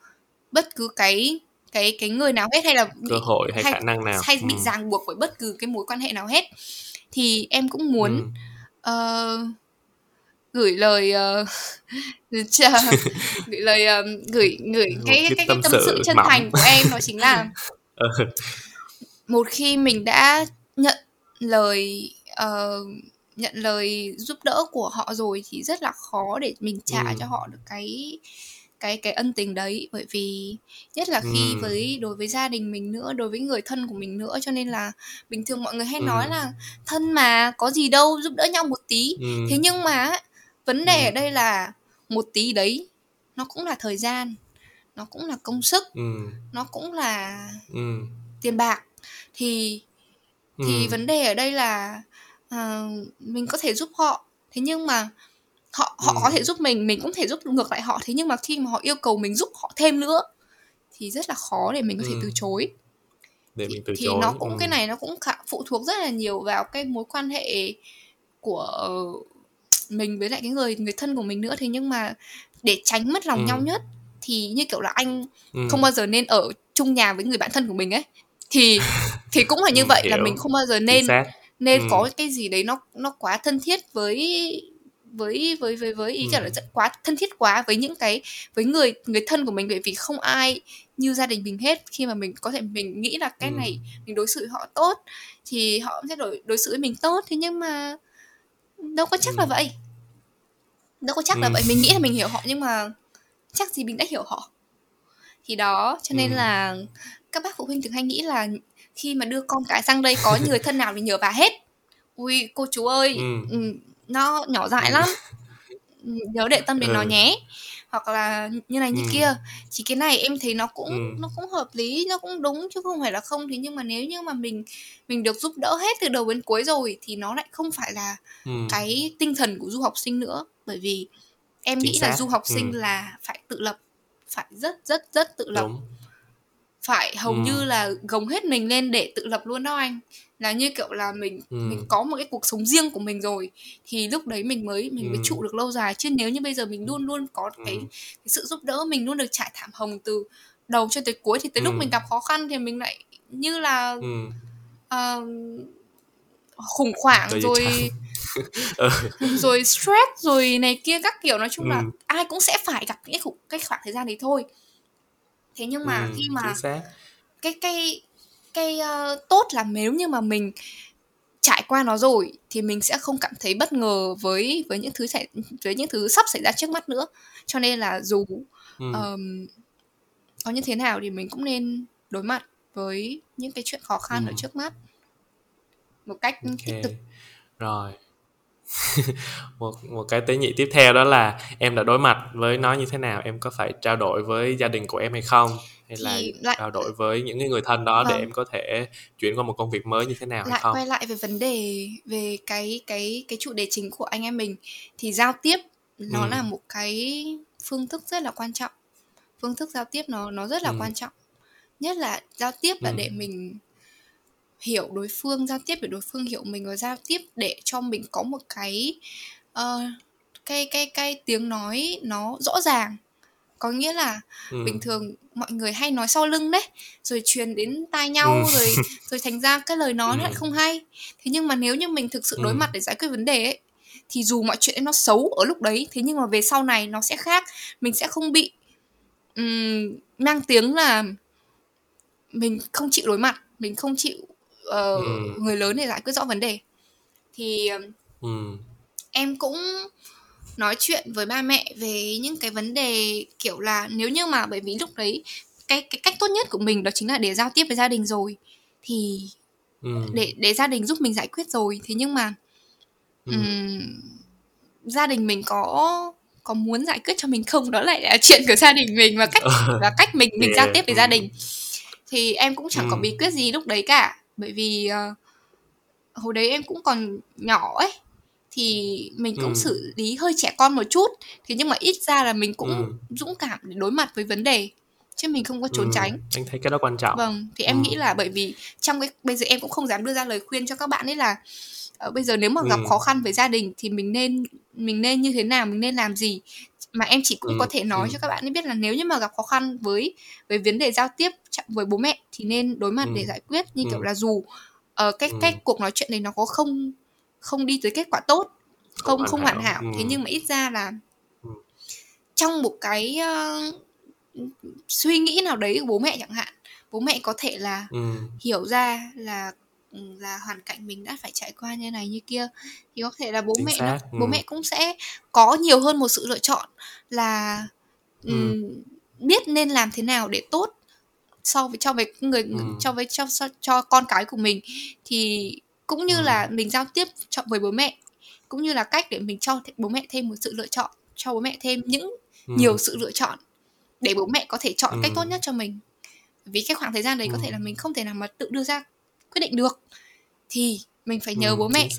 Speaker 1: bất cứ cái cái cái người nào hết hay là
Speaker 2: bị, cơ hội hay, hay khả năng nào
Speaker 1: hay ừ. bị ràng buộc bởi bất cứ cái mối quan hệ nào hết thì em cũng muốn ừ. uh, gửi lời [LAUGHS] uh, [LAUGHS] gửi lời um, gửi gửi cái cái, cái, tâm, tâm sự chân mỏng. thành của em đó chính là ừ. [LAUGHS] một khi mình đã nhận lời uh, nhận lời giúp đỡ của họ rồi thì rất là khó để mình trả ừ. cho họ được cái cái cái ân tình đấy bởi vì nhất là khi ừ. với đối với gia đình mình nữa đối với người thân của mình nữa cho nên là bình thường mọi người hay ừ. nói là thân mà có gì đâu giúp đỡ nhau một tí ừ. thế nhưng mà vấn đề ừ. ở đây là một tí đấy nó cũng là thời gian nó cũng là công sức ừ. nó cũng là ừ. tiền bạc thì thì ừ. vấn đề ở đây là uh, mình có thể giúp họ thế nhưng mà họ họ ừ. có thể giúp mình mình cũng thể giúp ngược lại họ thế nhưng mà khi mà họ yêu cầu mình giúp họ thêm nữa thì rất là khó để mình có thể ừ. từ chối
Speaker 2: để thì, mình từ
Speaker 1: thì
Speaker 2: chối
Speaker 1: nó cũng ừ. cái này nó cũng khá, phụ thuộc rất là nhiều vào cái mối quan hệ của mình với lại cái người người thân của mình nữa thế nhưng mà để tránh mất lòng ừ. nhau nhất thì như kiểu là anh ừ. không bao giờ nên ở chung nhà với người bạn thân của mình ấy thì [LAUGHS] thì cũng là như ừ, vậy là mình không bao giờ nên nên ừ. có cái gì đấy nó nó quá thân thiết với với với với với ý ừ. kiểu là rất quá thân thiết quá với những cái với người người thân của mình bởi vì không ai như gia đình mình hết khi mà mình có thể mình nghĩ là cái ừ. này mình đối xử họ tốt thì họ sẽ đối đối xử với mình tốt thế nhưng mà đâu có chắc ừ. là vậy đâu có chắc ừ. là vậy mình nghĩ là mình hiểu họ nhưng mà chắc gì mình đã hiểu họ thì đó cho nên ừ. là các bác phụ huynh thường hay nghĩ là khi mà đưa con cái sang đây có người thân nào thì nhờ bà hết ui cô chú ơi ừ. ừ nó nhỏ dại ừ. lắm nhớ để tâm đến ừ. nó nhé hoặc là như này như ừ. kia chỉ cái này em thấy nó cũng ừ. nó cũng hợp lý nó cũng đúng chứ không phải là không thế nhưng mà nếu như mà mình mình được giúp đỡ hết từ đầu đến cuối rồi thì nó lại không phải là ừ. cái tinh thần của du học sinh nữa bởi vì em Chính nghĩ xác. là du học sinh ừ. là phải tự lập phải rất rất rất tự lập đúng. phải hầu ừ. như là gồng hết mình lên để tự lập luôn đó anh là như kiểu là mình ừ. mình có một cái cuộc sống riêng của mình rồi thì lúc đấy mình mới mình ừ. mới trụ được lâu dài chứ nếu như bây giờ mình luôn luôn có cái, ừ. cái sự giúp đỡ mình luôn được trải thảm hồng từ đầu cho tới cuối thì tới ừ. lúc mình gặp khó khăn thì mình lại như là ừ. uh, khủng hoảng Đời rồi ừ. [LAUGHS] rồi stress rồi này kia các kiểu nói chung ừ. là ai cũng sẽ phải gặp những cái cái khoảng thời gian đấy thôi thế nhưng mà ừ, khi mà cái cái cái uh, tốt là nếu như mà mình trải qua nó rồi thì mình sẽ không cảm thấy bất ngờ với với những thứ xảy với những thứ sắp xảy ra trước mắt nữa cho nên là dù ừ. um, có như thế nào thì mình cũng nên đối mặt với những cái chuyện khó khăn ừ. ở trước mắt một cách okay. tích cực
Speaker 2: rồi [LAUGHS] một một cái tế nhị tiếp theo đó là em đã đối mặt với nó như thế nào em có phải trao đổi với gia đình của em hay không hay là lại... trao đổi với những người thân đó vâng. để em có thể chuyển qua một công việc mới như thế nào
Speaker 1: lại
Speaker 2: hay không
Speaker 1: quay lại về vấn đề về cái cái cái chủ đề chính của anh em mình thì giao tiếp nó ừ. là một cái phương thức rất là quan trọng phương thức giao tiếp nó nó rất là ừ. quan trọng nhất là giao tiếp là ừ. để mình hiểu đối phương giao tiếp để đối phương hiểu mình và giao tiếp để cho mình có một cái uh, cái cái cái tiếng nói nó rõ ràng có nghĩa là ừ. bình thường mọi người hay nói sau lưng đấy rồi truyền đến tai nhau ừ. rồi [LAUGHS] rồi thành ra cái lời nói ừ. nó lại không hay thế nhưng mà nếu như mình thực sự đối ừ. mặt để giải quyết vấn đề ấy thì dù mọi chuyện nó xấu ở lúc đấy thế nhưng mà về sau này nó sẽ khác mình sẽ không bị um, mang tiếng là mình không chịu đối mặt mình không chịu uh, ừ. người lớn để giải quyết rõ vấn đề thì ừ. em cũng nói chuyện với ba mẹ về những cái vấn đề kiểu là nếu như mà bởi vì lúc đấy cái cái cách tốt nhất của mình đó chính là để giao tiếp với gia đình rồi thì ừ. để để gia đình giúp mình giải quyết rồi thế nhưng mà ừ. um, gia đình mình có có muốn giải quyết cho mình không đó lại là chuyện của gia đình mình và cách [LAUGHS] và cách mình mình giao tiếp với gia đình thì em cũng chẳng ừ. có bí quyết gì lúc đấy cả bởi vì uh, hồi đấy em cũng còn nhỏ ấy thì mình cũng ừ. xử lý hơi trẻ con một chút thế nhưng mà ít ra là mình cũng ừ. dũng cảm để đối mặt với vấn đề chứ mình không có trốn ừ. tránh
Speaker 2: anh thấy cái đó quan trọng
Speaker 1: vâng thì em ừ. nghĩ là bởi vì trong cái bây giờ em cũng không dám đưa ra lời khuyên cho các bạn ấy là uh, bây giờ nếu mà gặp ừ. khó khăn với gia đình thì mình nên mình nên như thế nào mình nên làm gì mà em chỉ cũng ừ. có thể nói ừ. cho các bạn ấy biết là nếu như mà gặp khó khăn với với vấn đề giao tiếp với bố mẹ thì nên đối mặt ừ. để giải quyết như ừ. kiểu là dù uh, cái ừ. cái cuộc nói chuyện này nó có không không đi tới kết quả tốt không không hoàn hảo, Ừ. thế nhưng mà ít ra là ừ. trong một cái uh, suy nghĩ nào đấy của bố mẹ chẳng hạn bố mẹ có thể là ừ. hiểu ra là là hoàn cảnh mình đã phải trải qua như này như kia thì có thể là bố Chính mẹ nó, ừ. bố mẹ cũng sẽ có nhiều hơn một sự lựa chọn là ừ. um, biết nên làm thế nào để tốt so với cho với người ừ. cho với cho, cho cho con cái của mình thì cũng như ừ. là mình giao tiếp chọn với bố mẹ cũng như là cách để mình cho bố mẹ thêm một sự lựa chọn cho bố mẹ thêm những ừ. nhiều sự lựa chọn để bố mẹ có thể chọn ừ. cách tốt nhất cho mình vì cái khoảng thời gian đấy ừ. có thể là mình không thể nào mà tự đưa ra quyết định được thì mình phải nhờ ừ, bố mẹ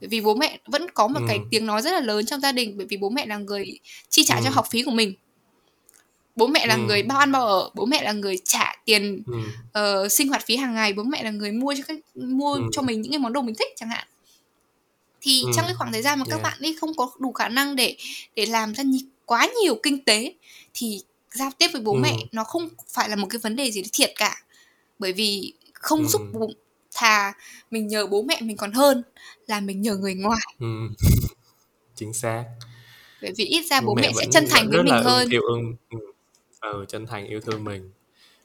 Speaker 1: bởi vì bố mẹ vẫn có một ừ. cái tiếng nói rất là lớn trong gia đình bởi vì bố mẹ là người chi trả ừ. cho học phí của mình bố mẹ là ừ. người bao ăn bao ở bố mẹ là người trả tiền ừ. uh, sinh hoạt phí hàng ngày bố mẹ là người mua cho các mua ừ. cho mình những cái món đồ mình thích chẳng hạn thì ừ. trong cái khoảng thời gian mà yeah. các bạn ấy không có đủ khả năng để để làm ra quá nhiều kinh tế thì giao tiếp với bố ừ. mẹ nó không phải là một cái vấn đề gì thiệt cả bởi vì không ừ. giúp thà mình nhờ bố mẹ mình còn hơn là mình nhờ người ngoài ừ. [LAUGHS]
Speaker 2: chính xác
Speaker 1: bởi vì ít ra bố mẹ, mẹ sẽ chân thành với mình hơn
Speaker 2: yêu ương ừ. ừ, chân thành yêu thương mình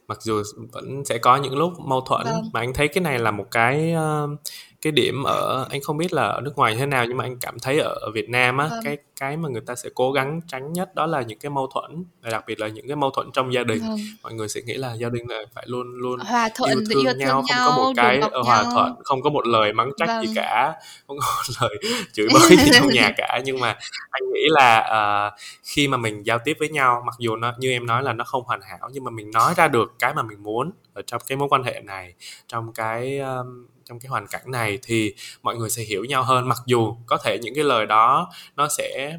Speaker 2: mặc dù vẫn sẽ có những lúc mâu thuẫn vâng. mà anh thấy cái này là một cái uh, cái điểm ở anh không biết là ở nước ngoài thế nào nhưng mà anh cảm thấy ở, ở Việt Nam á vâng. cái cái mà người ta sẽ cố gắng tránh nhất đó là những cái mâu thuẫn đặc biệt là những cái mâu thuẫn trong gia đình vâng. mọi người sẽ nghĩ là gia đình là phải luôn luôn
Speaker 1: hòa thuận yêu thương, yêu thương nhau,
Speaker 2: nhau không có một cái hòa nhau. thuận không có một lời mắng trách vâng. gì cả không có một [LAUGHS] lời chửi bới gì trong nhà cả nhưng mà anh nghĩ là uh, khi mà mình giao tiếp với nhau mặc dù nó như em nói là nó không hoàn hảo nhưng mà mình nói ra được cái mà mình muốn ở trong cái mối quan hệ này trong cái um, trong cái hoàn cảnh này thì mọi người sẽ hiểu nhau hơn. Mặc dù có thể những cái lời đó nó sẽ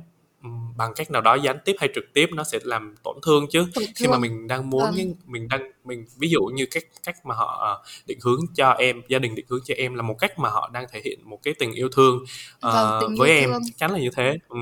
Speaker 2: bằng cách nào đó gián tiếp hay trực tiếp nó sẽ làm tổn thương chứ. Tổn khi mà mình đang muốn vâng. mình đang mình ví dụ như cách cách mà họ ờ, định hướng cho em gia đình định hướng cho em là một cách mà họ đang thể hiện một cái tình yêu thương vâng, uh, với em. thương. chắc chắn là như thế. Ừ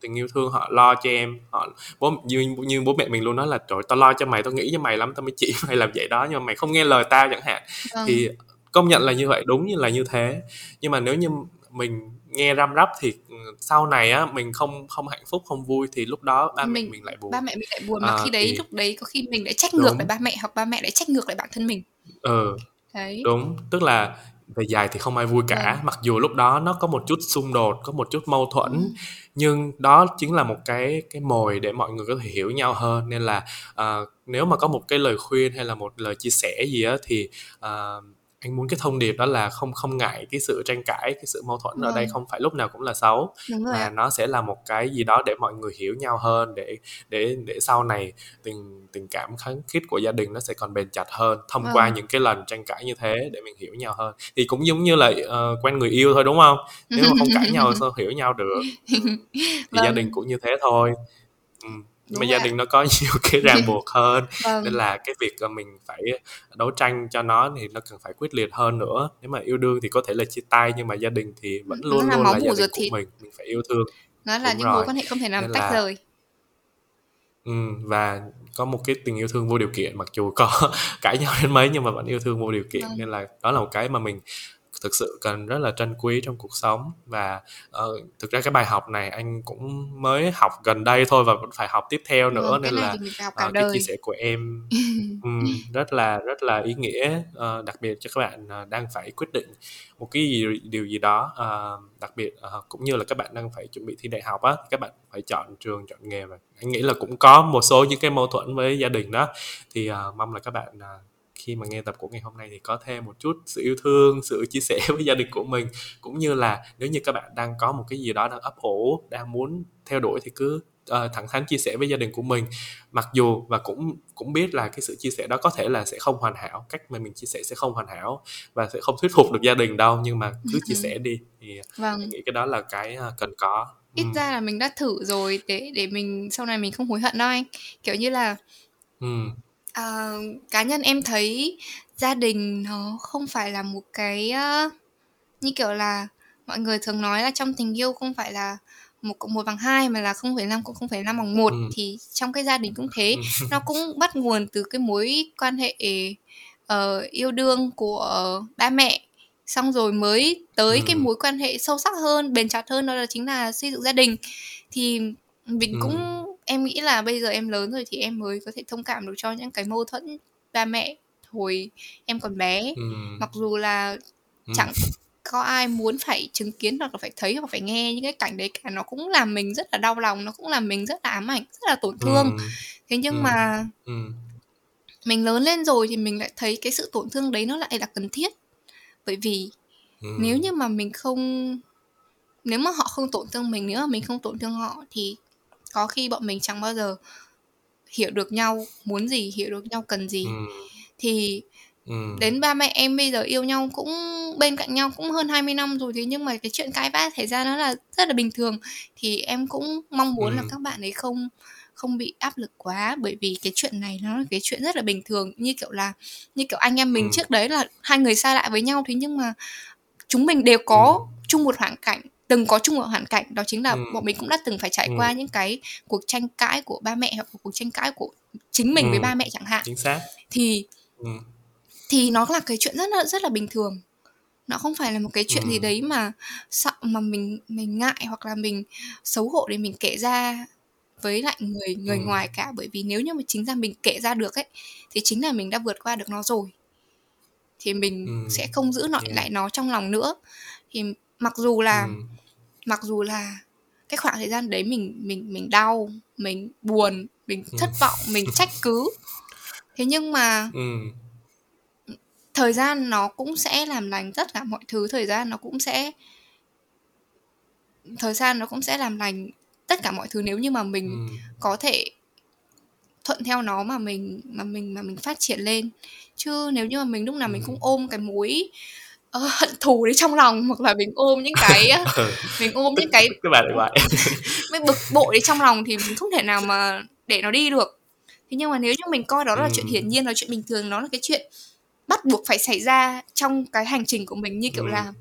Speaker 2: tình yêu thương họ lo cho em. Họ bố như như bố mẹ mình luôn nói là trời tao lo cho mày tao nghĩ cho mày lắm tao mới chỉ mày làm vậy đó nhưng mà mày không nghe lời tao chẳng hạn. Vâng. thì công nhận là như vậy đúng như là như thế. Nhưng mà nếu như mình nghe răm rắp thì ừ, sau này á mình không không hạnh phúc không vui thì lúc đó ba mình, mẹ mình lại buồn.
Speaker 1: ba mẹ mình lại buồn mà à, khi đấy thì... lúc đấy có khi mình lại trách ngược lại ba mẹ hoặc ba mẹ lại trách ngược lại bản thân mình.
Speaker 2: Ừ đấy. đúng. Tức là về dài thì không ai vui cả.
Speaker 1: Vâng.
Speaker 2: mặc dù lúc đó nó có một chút xung đột có một chút mâu thuẫn
Speaker 1: Ừm.
Speaker 2: nhưng đó chính là một cái cái mồi để mọi người có thể hiểu nhau hơn. Nên là uh, nếu mà có một cái lời khuyên hay là một lời chia sẻ gì á thì uh, anh muốn cái thông điệp đó là không không ngại cái sự tranh cãi cái sự mâu thuẫn vâng. ở đây vâng. không phải lúc nào cũng là xấu
Speaker 1: Đúng rồi
Speaker 2: mà
Speaker 1: ạ.
Speaker 2: nó sẽ là một cái gì đó để mọi người hiểu nhau hơn để để để sau này tình tình cảm kháng khít của gia đình nó sẽ còn bền chặt hơn thông vâng. qua những cái lần tranh cãi như thế để mình hiểu nhau hơn thì cũng giống như là uh, quen người yêu thôi đúng không nếu mà không cãi nhau [LAUGHS] sao hiểu nhau được ừ. [LAUGHS] thì vâng. gia đình cũng như thế thôi ừ mà gia đình nó có [LAUGHS] nhiều cái ràng buộc hơn [LAUGHS] vâng. nên là cái việc mình phải đấu tranh cho nó thì nó cần phải quyết liệt hơn nữa nếu mà yêu đương thì có thể là chia tay nhưng mà gia đình thì vẫn luôn
Speaker 1: là
Speaker 2: luôn là gia đình của
Speaker 1: thịt.
Speaker 2: mình mình phải yêu thương
Speaker 1: nó là
Speaker 2: Đúng
Speaker 1: những
Speaker 2: rồi.
Speaker 1: mối quan hệ không thể nào
Speaker 2: Nên
Speaker 1: tách
Speaker 2: là-
Speaker 1: rời
Speaker 2: ừ, và có một cái tình yêu thương vô điều kiện mặc dù có [LAUGHS] cãi nhau đến mấy nhưng mà vẫn yêu thương vô điều kiện
Speaker 1: Vâng.
Speaker 2: nên là đó là một cái mà mình thực sự cần rất là trân quý trong cuộc sống. Và uh, thực ra cái bài học này anh cũng mới học gần đây thôi và vẫn phải học tiếp theo nữa
Speaker 1: Vâng, cái
Speaker 2: nên là uh, cái
Speaker 1: đời.
Speaker 2: chia sẻ của em [LAUGHS] ừm, rất là rất là ý nghĩa uh, đặc biệt cho các bạn uh, đang phải quyết định một cái gì, điều gì đó uh, đặc biệt uh, cũng như là các bạn đang phải chuẩn bị thi đại học á các bạn phải chọn trường chọn nghề và anh nghĩ là cũng có một số những cái mâu thuẫn với gia đình đó. Thì uh, mong là các bạn uh, khi mà nghe tập của ngày hôm nay thì có thêm một chút sự yêu thương sự chia sẻ [LAUGHS] với gia đình của mình. Cũng như là nếu như các bạn đang có một cái gì đó đang ấp ủ đang muốn theo đuổi thì cứ uh, thẳng thắn chia sẻ với gia đình của mình. Mặc dù và cũng cũng biết là cái sự chia sẻ đó có thể là sẽ không hoàn hảo cách mà mình chia sẻ sẽ không hoàn hảo và sẽ không thuyết phục được gia đình đâu nhưng mà cứ chia sẻ đi thì
Speaker 1: vâng.
Speaker 2: nghĩ cái đó là cái uh, cần có.
Speaker 1: Ít
Speaker 2: ừ.
Speaker 1: ra là mình đã thử rồi để để mình sau này mình không hối hận đâu anh. Kiểu như là
Speaker 2: Ừ.
Speaker 1: Ờ, cá nhân em thấy gia đình nó không phải là một cái uh, như kiểu là mọi người thường nói là trong tình yêu không phải là một cộng một bằng hai mà là không phải năm cộng không phải năm bằng một
Speaker 2: Ừ.
Speaker 1: thì trong cái gia đình cũng thế
Speaker 2: Ừ.
Speaker 1: nó cũng bắt nguồn từ cái mối quan hệ ờ, yêu đương của ba mẹ xong rồi mới tới
Speaker 2: Ừ.
Speaker 1: cái mối quan hệ sâu sắc hơn bền chặt hơn đó là chính là xây dựng gia đình thì mình
Speaker 2: Ừ.
Speaker 1: cũng em nghĩ là bây giờ em lớn rồi thì em mới có thể thông cảm được cho những cái mâu thuẫn ba mẹ hồi em còn bé
Speaker 2: Ừ.
Speaker 1: mặc dù là
Speaker 2: Ừ.
Speaker 1: chẳng có ai muốn phải chứng kiến hoặc là phải thấy hoặc phải nghe những cái cảnh đấy cả nó cũng làm mình rất là đau lòng nó cũng làm mình rất là ám ảnh rất là tổn thương
Speaker 2: Ừ.
Speaker 1: thế nhưng
Speaker 2: Ừ.
Speaker 1: mà
Speaker 2: Ừ.
Speaker 1: mình lớn lên rồi thì mình lại thấy cái sự tổn thương đấy nó lại là cần thiết bởi vì
Speaker 2: Ừ.
Speaker 1: nếu như mà mình không nếu mà họ không tổn thương mình nếu mà mình không tổn thương họ thì có khi bọn mình chẳng bao giờ hiểu được nhau muốn gì hiểu được nhau cần gì
Speaker 2: Ừ.
Speaker 1: thì
Speaker 2: Ừ.
Speaker 1: đến ba mẹ em bây giờ yêu nhau cũng bên cạnh nhau cũng hơn 20 năm rồi thế nhưng mà cái chuyện cãi vã xảy ra nó là rất là bình thường thì em cũng mong muốn là
Speaker 2: Ừ.
Speaker 1: các bạn ấy không không bị áp lực quá bởi vì cái chuyện này nó là cái chuyện rất là bình thường như kiểu là như kiểu anh em mình
Speaker 2: Ừ.
Speaker 1: trước đấy là hai người xa lạ với nhau thế nhưng mà chúng mình đều có
Speaker 2: Ừ.
Speaker 1: chung một hoàn cảnh từng có chung một hoàn cảnh đó chính là
Speaker 2: Ừ.
Speaker 1: bọn mình cũng đã từng phải trải
Speaker 2: Ừ.
Speaker 1: qua những cái cuộc tranh cãi của ba mẹ hoặc cuộc tranh cãi của chính mình
Speaker 2: Ừ.
Speaker 1: với ba mẹ chẳng hạn
Speaker 2: chính xác
Speaker 1: thì
Speaker 2: ừ.
Speaker 1: thì nó là cái chuyện rất là rất là bình thường nó không phải là một cái chuyện
Speaker 2: Ừ.
Speaker 1: gì đấy mà sợ mà mình mình ngại hoặc là mình xấu hổ để mình kể ra với lại người người
Speaker 2: Ừ.
Speaker 1: ngoài cả bởi vì nếu như mà chính ra mình kể ra được ấy thì chính là mình đã vượt qua được nó rồi thì mình
Speaker 2: Ừ.
Speaker 1: sẽ không giữ lại
Speaker 2: Yeah.
Speaker 1: lại nó trong lòng nữa thì mặc dù là
Speaker 2: Ừ.
Speaker 1: mặc dù là cái khoảng thời gian đấy mình mình mình đau mình buồn mình
Speaker 2: Ừ.
Speaker 1: thất vọng mình trách cứ thế nhưng mà
Speaker 2: Ừ.
Speaker 1: thời gian nó cũng sẽ làm lành tất cả mọi thứ thời gian nó cũng sẽ thời gian nó cũng sẽ làm lành tất cả mọi thứ nếu như mà mình
Speaker 2: Ừ.
Speaker 1: có thể thuận theo nó mà mình mà mình mà mình phát triển lên chứ nếu như mà mình lúc nào mình
Speaker 2: Ừ.
Speaker 1: cũng ôm cái mối ờ, hận thù đấy trong lòng hoặc là mình ôm những cái [LAUGHS]
Speaker 2: Ừ.
Speaker 1: mình ôm những cái
Speaker 2: các bạn lại
Speaker 1: mới bực bội đấy trong lòng thì mình không thể nào mà để nó đi được thế nhưng mà nếu như mình coi đó là
Speaker 2: Ừ.
Speaker 1: chuyện hiển nhiên là chuyện bình thường nó là cái chuyện bắt buộc phải xảy ra trong cái hành trình của mình như kiểu
Speaker 2: Ừ.
Speaker 1: là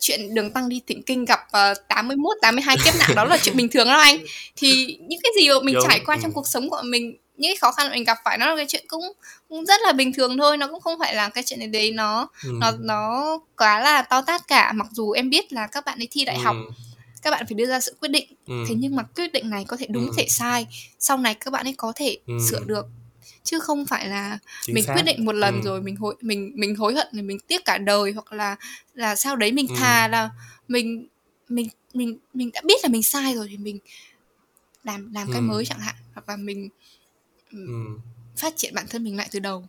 Speaker 1: chuyện đường tăng đi thỉnh kinh gặp uh, 81 82 kiếp nạn đó là chuyện bình thường đó anh thì những cái gì mà mình
Speaker 2: Đúng,
Speaker 1: trải qua
Speaker 2: ừ.
Speaker 1: trong cuộc sống của mình những cái khó khăn mình gặp phải nó là cái chuyện cũng cũng rất là bình thường thôi nó cũng không phải là cái chuyện này đấy nó
Speaker 2: Ừ.
Speaker 1: nó nó quá là to tát cả mặc dù em biết là các bạn ấy thi đại học
Speaker 2: Ừ.
Speaker 1: các bạn phải đưa ra sự quyết định
Speaker 2: Ừ.
Speaker 1: thế nhưng mà quyết định này có thể đúng
Speaker 2: Ừ.
Speaker 1: thể sai sau này các bạn ấy có thể
Speaker 2: Ừ.
Speaker 1: sửa được chứ không phải là
Speaker 2: Chính
Speaker 1: mình
Speaker 2: xác.
Speaker 1: quyết định một lần
Speaker 2: Ừ.
Speaker 1: rồi mình hối mình mình hối hận thì mình tiếc cả đời hoặc là là sau đấy mình
Speaker 2: Ừ.
Speaker 1: thà là mình mình mình mình đã biết là mình sai rồi thì mình làm làm cái
Speaker 2: Ừ.
Speaker 1: mới chẳng hạn hoặc là mình
Speaker 2: Ừ.
Speaker 1: phát triển bản thân mình lại từ đầu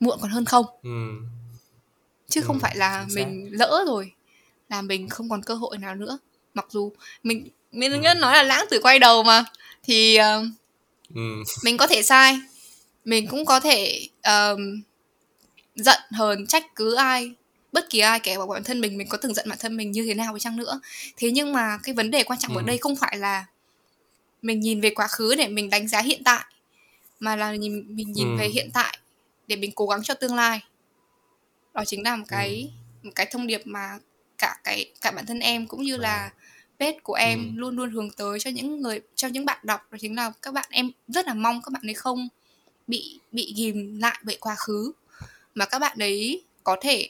Speaker 1: muộn còn hơn không
Speaker 2: Ừ.
Speaker 1: chứ
Speaker 2: Ừ,
Speaker 1: không phải là mình lỡ rồi là mình không còn cơ hội nào nữa mặc dù mình mình
Speaker 2: Ừ.
Speaker 1: nói là lãng tử quay đầu mà thì uh,
Speaker 2: Ừ. [LAUGHS]
Speaker 1: mình có thể sai mình cũng có thể um, giận hờn trách cứ ai bất kỳ ai kể vào bản thân mình mình có từng giận bản thân mình như thế nào đi chăng nữa thế nhưng mà cái vấn đề quan trọng
Speaker 2: Ừ.
Speaker 1: ở đây không phải là mình nhìn về quá khứ để mình đánh giá hiện tại mà là nhìn mình nhìn
Speaker 2: Ừ.
Speaker 1: về hiện tại để mình cố gắng cho tương lai. Đó chính là một cái một cái thông điệp mà cả cái cả bản thân em cũng như là page của em
Speaker 2: Ừ.
Speaker 1: luôn luôn hướng tới cho những người cho những bạn đọc. Đó chính là các bạn em rất là mong các bạn ấy không bị bị ghim lại bởi quá khứ. Mà các bạn ấy có thể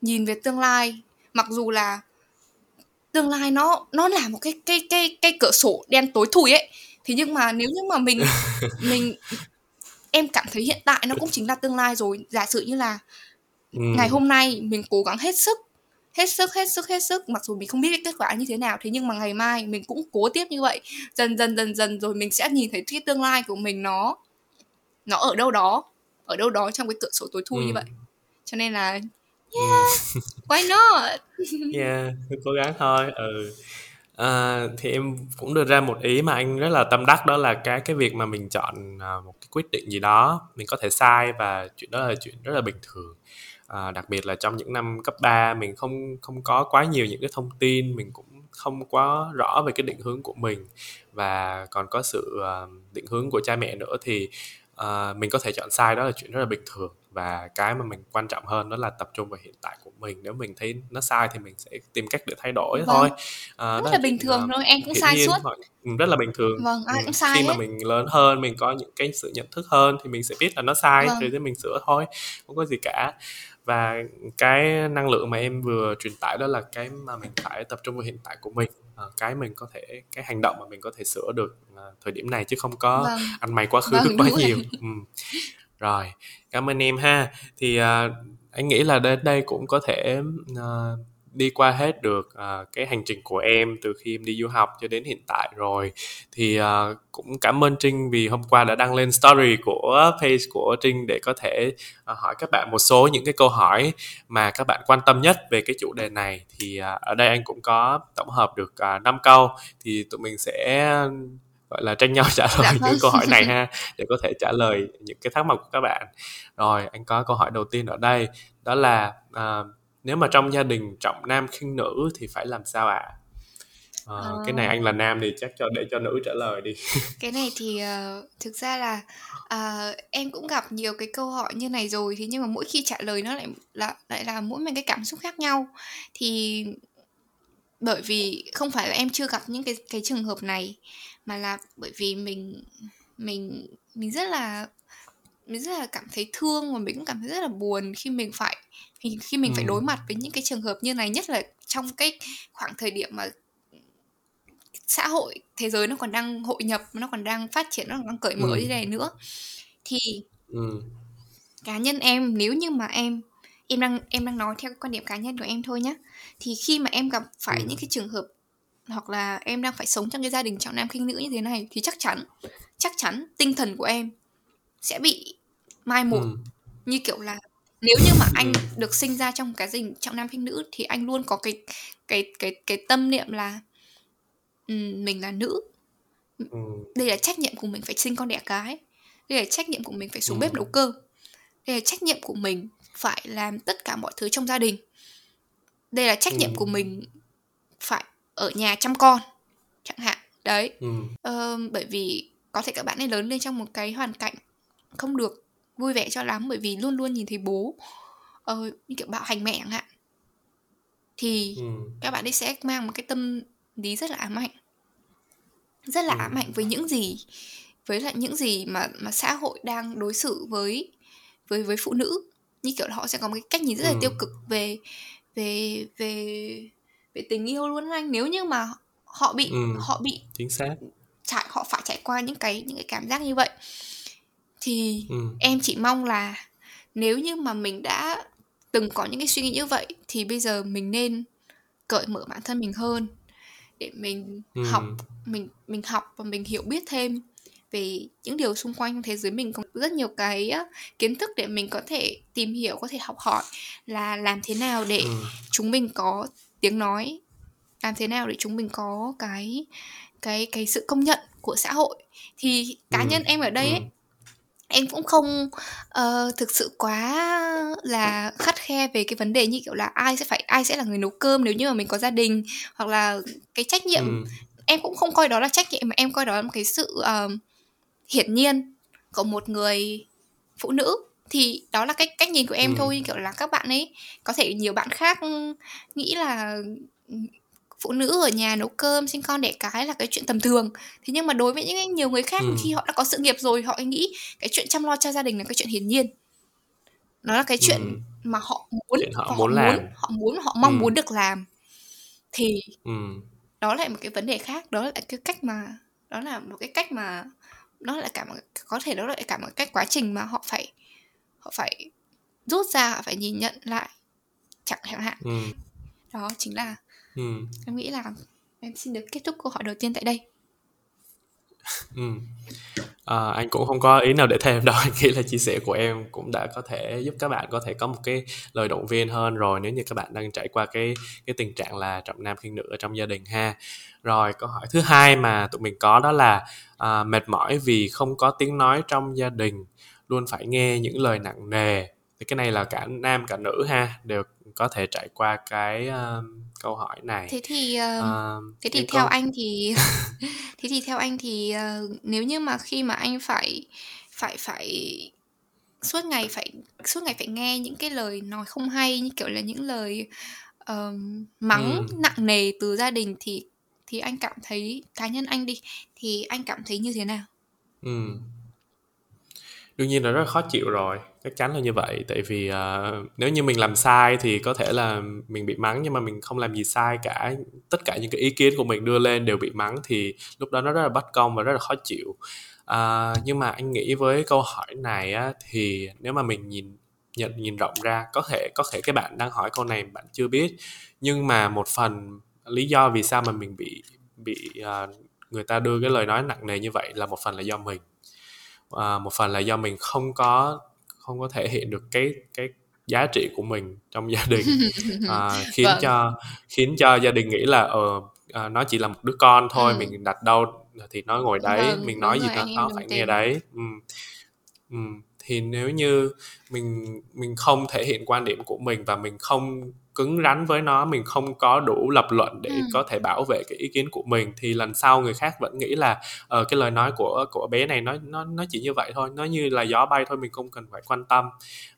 Speaker 1: nhìn về tương lai. Mặc dù là tương lai nó nó là một cái cái cái cái cửa sổ đen tối thui ấy thế nhưng mà nếu như mà mình [LAUGHS] mình em cảm thấy hiện tại nó cũng chính là tương lai rồi giả sử như là
Speaker 2: Ừ.
Speaker 1: ngày hôm nay mình cố gắng hết sức hết sức hết sức hết sức mặc dù mình không biết cái kết quả như thế nào thế nhưng mà ngày mai mình cũng cố tiếp như vậy dần dần dần dần rồi mình sẽ nhìn thấy cái tương lai của mình nó nó ở đâu đó ở đâu đó trong cái cửa sổ tối thui
Speaker 2: Ừ.
Speaker 1: như vậy cho nên là
Speaker 2: Ừ.
Speaker 1: why not [LAUGHS]
Speaker 2: yeah cố gắng thôi ừ à, thì em cũng đưa ra một ý mà anh rất là tâm đắc đó là cái cái việc mà mình chọn à, một cái quyết định gì đó mình có thể sai và chuyện đó là chuyện rất là bình thường. À, đặc biệt là trong những năm cấp 3 mình không không có quá nhiều những cái thông tin mình cũng không quá rõ về cái định hướng của mình. Và còn có sự à, định hướng của cha mẹ nữa thì à, mình có thể chọn sai đó là chuyện rất là bình thường. Và cái mà mình quan trọng hơn đó là tập trung vào hiện tại của mình. Nếu mình thấy nó sai thì mình sẽ tìm cách để thay đổi
Speaker 1: Vâng.
Speaker 2: thôi à,
Speaker 1: rất
Speaker 2: đó
Speaker 1: là bình thường
Speaker 2: à,
Speaker 1: thôi em cũng sai suốt.
Speaker 2: ừ, rất là bình thường.
Speaker 1: Vâng ai
Speaker 2: Ừ,
Speaker 1: cũng sai
Speaker 2: khi mà
Speaker 1: hết
Speaker 2: mình lớn hơn mình có những cái sự nhận thức hơn thì mình sẽ biết là nó sai
Speaker 1: Vâng.
Speaker 2: rồi thì mình sửa thôi không có gì cả và cái năng lượng mà em vừa truyền tải đó là cái mà mình phải tập trung vào hiện tại của mình à, cái mình có thể cái hành động mà mình có thể sửa được à, thời điểm này chứ không có
Speaker 1: vâng
Speaker 2: ăn mày quá khứ
Speaker 1: Vâng,
Speaker 2: quá
Speaker 1: đúng rồi.
Speaker 2: nhiều ừ. rồi cảm ơn em ha thì à, anh nghĩ là đến đây cũng có thể à, đi qua hết được à, cái hành trình của em từ khi em đi du học cho đến hiện tại rồi. Thì à, cũng cảm ơn Trinh vì hôm qua đã đăng lên story của page của Trinh để có thể à, hỏi các bạn một số những cái câu hỏi mà các bạn quan tâm nhất về cái chủ đề này. Thì à, ở đây anh cũng có tổng hợp được à, 5 câu thì tụi mình sẽ gọi là tranh nhau [LAUGHS] trả lời
Speaker 1: Dạ
Speaker 2: những
Speaker 1: vâng.
Speaker 2: câu hỏi này ha để có thể trả lời những cái thắc mắc của các bạn. Rồi anh có câu hỏi đầu tiên ở đây đó là à, nếu mà trong gia đình trọng nam khinh nữ thì phải làm sao ạ à?
Speaker 1: Ờ.
Speaker 2: cái này anh là nam thì chắc cho để cho nữ trả lời đi [LAUGHS]
Speaker 1: cái này thì ờ, thực ra là ờ, em cũng gặp nhiều cái câu hỏi như này rồi thế nhưng mà mỗi khi trả lời nó lại là lại là mỗi một cái cảm xúc khác nhau thì bởi vì không phải là em chưa gặp những cái cái trường hợp này mà là bởi vì mình mình mình rất là mình rất là cảm thấy thương và mình cũng cảm thấy rất là buồn khi mình phải khi, mình phải
Speaker 2: Ừ.
Speaker 1: đối mặt với những cái trường hợp như này nhất là trong cái khoảng thời điểm mà xã hội thế giới nó còn đang hội nhập nó còn đang phát triển nó còn đang cởi mở
Speaker 2: Ừ.
Speaker 1: như này nữa thì
Speaker 2: ừ.
Speaker 1: cá nhân em nếu như mà em em đang em đang nói theo cái quan điểm cá nhân của em thôi nhé thì khi mà em gặp phải
Speaker 2: Ừ.
Speaker 1: những cái trường hợp hoặc là em đang phải sống trong cái gia đình trọng nam khinh nữ như thế này thì chắc chắn chắc chắn tinh thần của em sẽ bị mai một
Speaker 2: Ừ.
Speaker 1: như kiểu là nếu như mà anh
Speaker 2: Ừ.
Speaker 1: được sinh ra trong cái đình trọng nam khinh nữ thì anh luôn có cái cái cái cái tâm niệm là ừm, mình là nữ
Speaker 2: Ừ.
Speaker 1: đây là trách nhiệm của mình phải sinh con đẻ cái đây là trách nhiệm của mình phải xuống
Speaker 2: Ừ.
Speaker 1: bếp nấu cơm đây là trách nhiệm của mình phải làm tất cả mọi thứ trong gia đình đây là trách nhiệm
Speaker 2: Ừ.
Speaker 1: của mình phải ở nhà chăm con chẳng hạn đấy
Speaker 2: Ừ.
Speaker 1: Ờ, bởi vì có thể các bạn ấy lớn lên trong một cái hoàn cảnh không được vui vẻ cho lắm bởi vì luôn luôn nhìn thấy bố ờ, như kiểu bạo hành mẹ chẳng hạn thì
Speaker 2: Ừ.
Speaker 1: các bạn ấy sẽ mang một cái tâm lý rất là ám ảnh rất là
Speaker 2: Ừ.
Speaker 1: ám ảnh với những gì với lại những gì mà mà xã hội đang đối xử với với với phụ nữ như kiểu là họ sẽ có một cái cách nhìn rất là
Speaker 2: Ừ.
Speaker 1: tiêu cực về về về về tình yêu luôn anh nếu như mà họ bị
Speaker 2: Ừ.
Speaker 1: họ bị
Speaker 2: chính xác
Speaker 1: trải họ phải trải qua những cái những cái cảm giác như vậy thì ừ. em chỉ mong là nếu như mà mình đã từng có những cái suy nghĩ như vậy thì bây giờ mình nên cởi mở bản thân mình hơn để mình ừ. học mình mình học và mình hiểu biết thêm về những điều xung quanh thế giới mình có rất nhiều cái kiến thức để mình có thể tìm hiểu có thể học hỏi là làm thế nào để ừ. chúng mình có tiếng nói làm thế nào để chúng mình có cái cái cái sự công nhận của xã hội thì cá ừ. nhân em ở đây ấy, ừ. Em cũng không uh, thực sự quá là khắt khe về cái vấn đề như kiểu là ai sẽ phải ai sẽ là người nấu cơm nếu như mà mình có gia đình hoặc là cái trách nhiệm ừ. em cũng không coi đó là trách nhiệm mà em coi đó là một cái sự uh, hiển nhiên của một người phụ nữ thì đó là cách cách nhìn của em ừ. thôi kiểu là các bạn ấy có thể nhiều bạn khác nghĩ là phụ nữ ở nhà nấu cơm sinh con đẻ cái là cái chuyện tầm thường thế nhưng mà đối với những nhiều người khác ừ. khi họ đã có sự nghiệp rồi họ nghĩ cái chuyện chăm lo cho gia đình là cái chuyện hiển nhiên nó là cái chuyện ừ. mà họ muốn
Speaker 2: họ, họ muốn làm
Speaker 1: họ muốn họ mong ừ. muốn được làm thì ừ. đó là một cái vấn đề khác đó là cái cách mà đó là một cái cách mà nó là cả một có thể đó là cả một cách quá trình mà họ phải họ phải rút ra họ phải nhìn nhận lại chẳng hạn ừ. đó chính là ừ. em nghĩ là em xin được kết thúc câu hỏi đầu tiên tại đây [LAUGHS]
Speaker 2: ừ. à, anh cũng không có ý nào để thêm đâu [LAUGHS] anh nghĩ là chia sẻ của em cũng đã có thể giúp các bạn có thể có một cái lời động viên hơn rồi nếu như các bạn đang trải qua cái cái tình trạng là trọng nam khinh nữ ở trong gia đình ha rồi câu hỏi thứ hai mà tụi mình có đó là à, mệt mỏi vì không có tiếng nói trong gia đình luôn phải nghe những lời nặng nề thì cái này là cả nam cả nữ ha đều có thể trải qua cái uh, câu hỏi này.
Speaker 1: Thế thì uh, uh, thế thì theo con... anh thì [LAUGHS] thế thì theo anh thì uh, nếu như mà khi mà anh phải phải phải suốt ngày phải suốt ngày phải nghe những cái lời nói không hay như kiểu là những lời uh, mắng ừ. nặng nề từ gia đình thì thì anh cảm thấy cá nhân anh đi thì anh cảm thấy như thế nào? Ừ.
Speaker 2: Đương nhiên là rất là khó chịu rồi chắc chắn là như vậy. Tại vì uh, nếu như mình làm sai thì có thể là mình bị mắng nhưng mà mình không làm gì sai cả. Tất cả những cái ý kiến của mình đưa lên đều bị mắng thì lúc đó nó rất là bất công và rất là khó chịu. Uh, nhưng mà anh nghĩ với câu hỏi này á, thì nếu mà mình nhìn nhận nhìn rộng ra có thể có thể cái bạn đang hỏi câu này bạn chưa biết. Nhưng mà một phần lý do vì sao mà mình bị bị uh, người ta đưa cái lời nói nặng nề như vậy là một phần là do mình. Uh, một phần là do mình không có không có thể hiện được cái cái giá trị của mình trong gia đình [LAUGHS] à, khiến vâng. cho khiến cho gia đình nghĩ là ờ à, nó chỉ là một đứa con thôi ừ. mình đặt đâu thì nó ngồi đấy vâng, mình nói gì nó nó phải nghe đấy ừ. Ừ. thì nếu như mình mình không thể hiện quan điểm của mình và mình không cứng rắn với nó mình không có đủ lập luận để ừ. có thể bảo vệ cái ý kiến của mình thì lần sau người khác vẫn nghĩ là uh, cái lời nói của của bé này nó nó nó chỉ như vậy thôi nó như là gió bay thôi mình không cần phải quan tâm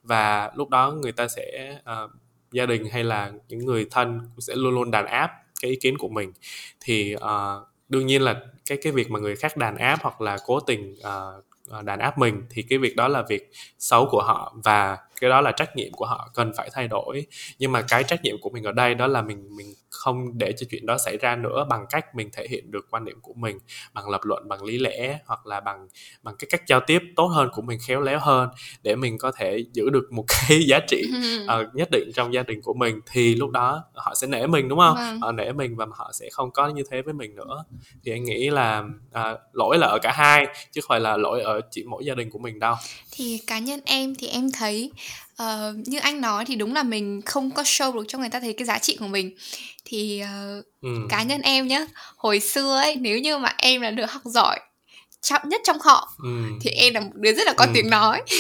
Speaker 2: và lúc đó người ta sẽ uh, gia đình hay là những người thân sẽ luôn luôn đàn áp cái ý kiến của mình thì uh, đương nhiên là cái cái việc mà người khác đàn áp hoặc là cố tình uh, Ờ, đàn áp mình, thì cái việc đó là việc xấu của họ và cái đó là trách nhiệm của họ, cần phải thay đổi. Nhưng mà cái trách nhiệm của mình ở đây đó là mình mình không để cho chuyện đó xảy ra nữa bằng cách mình thể hiện được quan điểm của mình bằng lập luận bằng lý lẽ hoặc là bằng bằng cái cách giao tiếp tốt hơn của mình khéo léo hơn để mình có thể giữ được một [LAUGHS] cái giá trị uh, [LAUGHS] nhất định trong gia đình của mình. Thì lúc đó họ sẽ nể mình đúng không? Vâng. họ nể mình và họ sẽ không có như thế với mình nữa. Thì anh nghĩ là uh, lỗi là ở cả hai chứ không phải là lỗi ở chỉ mỗi gia đình của mình đâu.
Speaker 1: Thì cá nhân em thì em thấy uh, như anh nói thì đúng là mình không có show được cho người ta thấy cái giá trị của mình thì uh, ừ. cá nhân em nhá hồi xưa ấy nếu như mà em là đứa học giỏi trọng nhất trong họ ừ. thì em là một đứa rất là có ừ. tiếng nói [LAUGHS]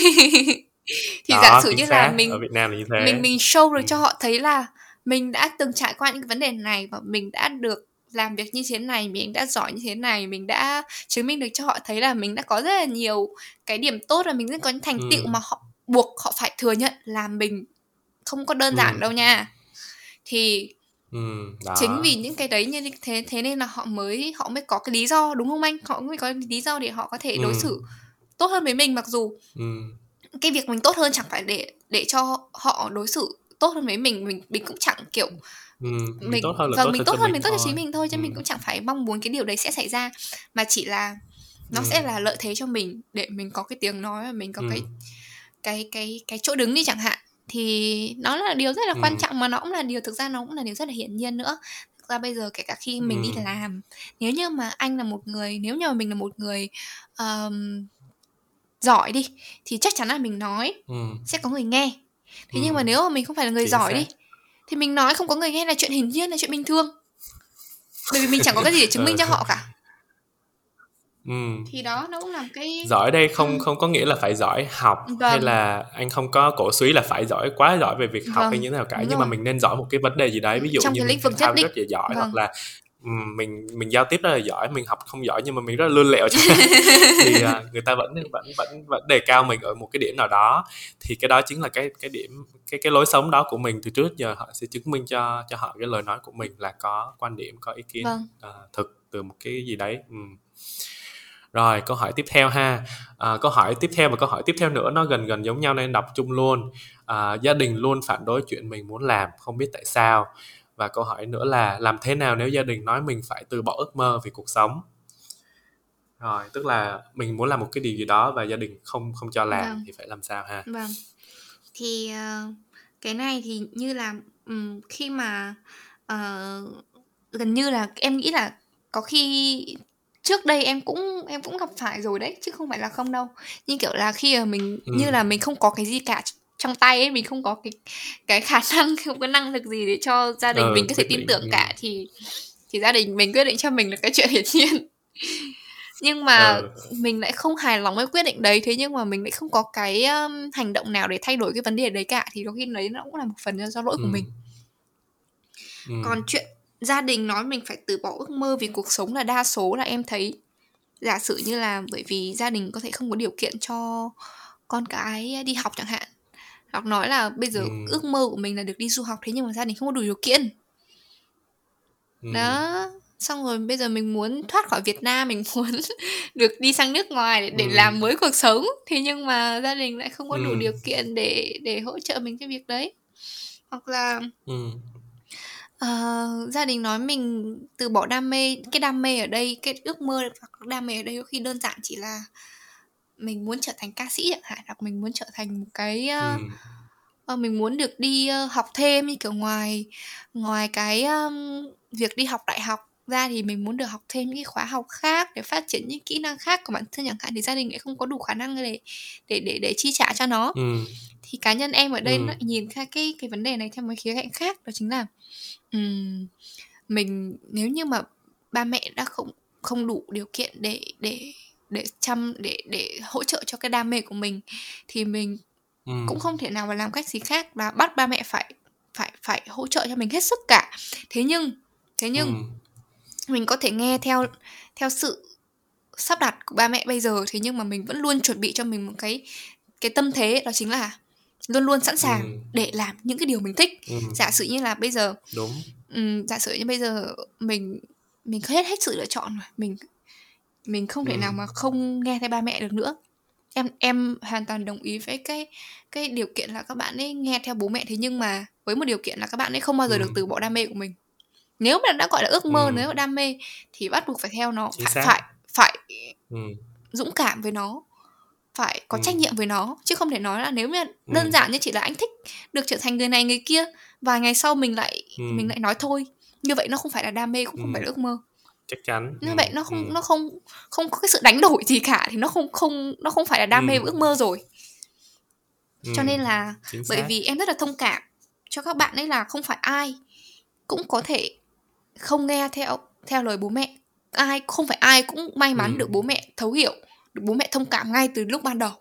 Speaker 1: thì giả sử như là mình ở Việt Nam là như thế. mình mình show được ừ. cho họ thấy là mình đã từng trải qua những vấn đề này và mình đã được làm việc như thế này mình đã giỏi như thế này mình đã chứng minh được cho họ thấy là mình đã có rất là nhiều cái điểm tốt và mình rất có những thành ừ. tựu mà họ buộc họ phải thừa nhận là mình không có đơn giản ừ. đâu nha thì Ừ, chính vì những cái đấy như thế thế nên là họ mới họ mới có cái lý do đúng không anh họ mới có lý do để họ có thể đối ừ. xử tốt hơn với mình mặc dù ừ. cái việc mình tốt hơn chẳng phải để để cho họ đối xử tốt hơn với mình mình mình cũng chẳng kiểu
Speaker 2: ừ, mình tốt hơn là vâng, tốt
Speaker 1: mình tốt hơn mình tốt cho chính mình thôi chứ ừ. mình cũng chẳng phải mong muốn cái điều đấy sẽ xảy ra mà chỉ là nó ừ. sẽ là lợi thế cho mình để mình có cái tiếng nói và mình có ừ. cái cái cái cái chỗ đứng đi chẳng hạn thì nó là điều rất là ừ. quan trọng mà nó cũng là điều thực ra nó cũng là điều rất là hiển nhiên nữa thực ra bây giờ kể cả khi mình ừ. đi làm nếu như mà anh là một người nếu như mà mình là một người um, giỏi đi thì chắc chắn là mình nói ừ. sẽ có người nghe thế ừ. nhưng mà nếu mà mình không phải là người Chính giỏi xác. đi thì mình nói không có người nghe là chuyện hiển nhiên là chuyện bình thường bởi vì mình chẳng có cái gì để chứng minh cho họ cả
Speaker 2: Ừ.
Speaker 1: thì đó nó cũng làm cái
Speaker 2: giỏi đây không ừ. không có nghĩa là phải giỏi học vâng. hay là anh không có cổ suý là phải giỏi quá giỏi về việc học vâng. hay như thế nào cả Đúng nhưng rồi. mà mình nên giỏi một cái vấn đề gì đấy ví dụ Trong như cái lĩnh vực nhất rất là giỏi vâng. hoặc là mình mình giao tiếp rất là giỏi mình học không giỏi nhưng mà mình rất là lươn lẹo [LAUGHS] thì uh, người ta vẫn vẫn vẫn vẫn đề cao mình ở một cái điểm nào đó thì cái đó chính là cái cái điểm cái cái lối sống đó của mình từ trước giờ họ sẽ chứng minh cho cho họ cái lời nói của mình là có quan điểm có ý kiến vâng. uh, thực từ một cái gì đấy um. Rồi câu hỏi tiếp theo ha. À, câu hỏi tiếp theo và câu hỏi tiếp theo nữa nó gần gần giống nhau nên đọc chung luôn. À, gia đình luôn phản đối chuyện mình muốn làm không biết tại sao. Và câu hỏi nữa là làm thế nào nếu gia đình nói mình phải từ bỏ ước mơ vì cuộc sống? Rồi tức là mình muốn làm một cái điều gì đó và gia đình không không cho làm vâng. thì phải làm sao ha?
Speaker 1: Vâng. Thì uh, cái này thì như là um, khi mà uh, gần như là em nghĩ là có khi trước đây em cũng em cũng gặp phải rồi đấy chứ không phải là không đâu nhưng kiểu là khi mà mình ừ. như là mình không có cái gì cả trong tay ấy mình không có cái cái khả [LAUGHS] năng không có năng lực gì để cho gia đình ờ, mình có thể tin tưởng cả thì thì gia đình mình quyết định cho mình là cái chuyện hiển nhiên [LAUGHS] nhưng mà ờ. mình lại không hài lòng với quyết định đấy thế nhưng mà mình lại không có cái um, hành động nào để thay đổi cái vấn đề đấy cả thì có khi đấy nó cũng là một phần do lỗi ừ. của mình ừ. còn chuyện gia đình nói mình phải từ bỏ ước mơ vì cuộc sống là đa số là em thấy giả sử như là bởi vì gia đình có thể không có điều kiện cho con cái đi học chẳng hạn hoặc nói là bây giờ ừ. ước mơ của mình là được đi du học thế nhưng mà gia đình không có đủ điều kiện ừ. đó xong rồi bây giờ mình muốn thoát khỏi Việt Nam mình [LAUGHS] muốn được đi sang nước ngoài để, để ừ. làm mới cuộc sống thế nhưng mà gia đình lại không có đủ ừ. điều kiện để để hỗ trợ mình cái việc đấy hoặc là ừ. Uh, gia đình nói mình từ bỏ đam mê cái đam mê ở đây cái ước mơ hoặc đam mê ở đây có khi đơn giản chỉ là mình muốn trở thành ca sĩ chẳng hạn hoặc mình muốn trở thành một cái uh, ừ. mình muốn được đi uh, học thêm như kiểu ngoài ngoài cái um, việc đi học đại học ra thì mình muốn được học thêm những cái khóa học khác để phát triển những kỹ năng khác của bản thân chẳng hạn thì gia đình lại không có đủ khả năng để để để để chi trả cho nó ừ. thì cá nhân em ở đây ừ. nó nhìn ra cái cái vấn đề này theo một khía cạnh khác đó chính là um, mình nếu như mà ba mẹ đã không không đủ điều kiện để để để chăm để để hỗ trợ cho cái đam mê của mình thì mình ừ. cũng không thể nào mà làm cách gì khác là bắt ba mẹ phải phải phải hỗ trợ cho mình hết sức cả thế nhưng thế nhưng ừ. Mình có thể nghe theo theo sự sắp đặt của ba mẹ bây giờ thế nhưng mà mình vẫn luôn chuẩn bị cho mình một cái cái tâm thế đó chính là luôn luôn sẵn sàng ừ. để làm những cái điều mình thích ừ. giả sử như là bây giờ
Speaker 2: đúng
Speaker 1: um, giả sử như bây giờ mình mình hết hết sự lựa chọn rồi mình mình không thể ừ. nào mà không nghe theo ba mẹ được nữa em em hoàn toàn đồng ý với cái cái điều kiện là các bạn ấy nghe theo bố mẹ thế nhưng mà với một điều kiện là các bạn ấy không bao giờ ừ. được từ bỏ đam mê của mình nếu mà đã gọi là ước mơ ừ. nếu mà đam mê thì bắt buộc phải theo nó phải phải phải ừ. dũng cảm với nó phải có ừ. trách nhiệm với nó chứ không thể nói là nếu mà đơn ừ. giản như chỉ là anh thích được trở thành người này người kia và ngày sau mình lại ừ. mình lại nói thôi như vậy nó không phải là đam mê cũng không ừ. phải là ước mơ
Speaker 2: chắc chắn
Speaker 1: như ừ. vậy nó không ừ. nó không không có cái sự đánh đổi gì cả thì nó không không nó không phải là đam mê ừ. ước mơ rồi ừ. cho nên là bởi vì em rất là thông cảm cho các bạn ấy là không phải ai cũng có thể không nghe theo theo lời bố mẹ ai không phải ai cũng may mắn ừ. được bố mẹ thấu hiểu được bố mẹ thông cảm ngay từ lúc ban đầu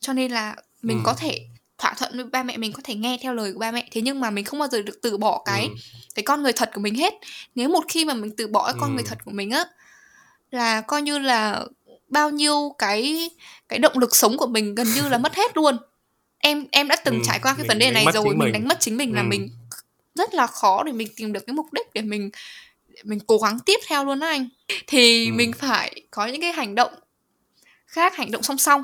Speaker 1: cho nên là mình ừ. có thể thỏa thuận với ba mẹ mình có thể nghe theo lời của ba mẹ thế nhưng mà mình không bao giờ được từ bỏ cái ừ. cái con người thật của mình hết nếu một khi mà mình từ bỏ cái con ừ. người thật của mình á là coi như là bao nhiêu cái cái động lực sống của mình gần như là mất hết luôn em em đã từng ừ. trải qua cái mình vấn đề này rồi mình. mình đánh mất chính mình ừ. là mình rất là khó để mình tìm được cái mục đích để mình để mình cố gắng tiếp theo luôn đó anh thì ừ. mình phải có những cái hành động khác hành động song song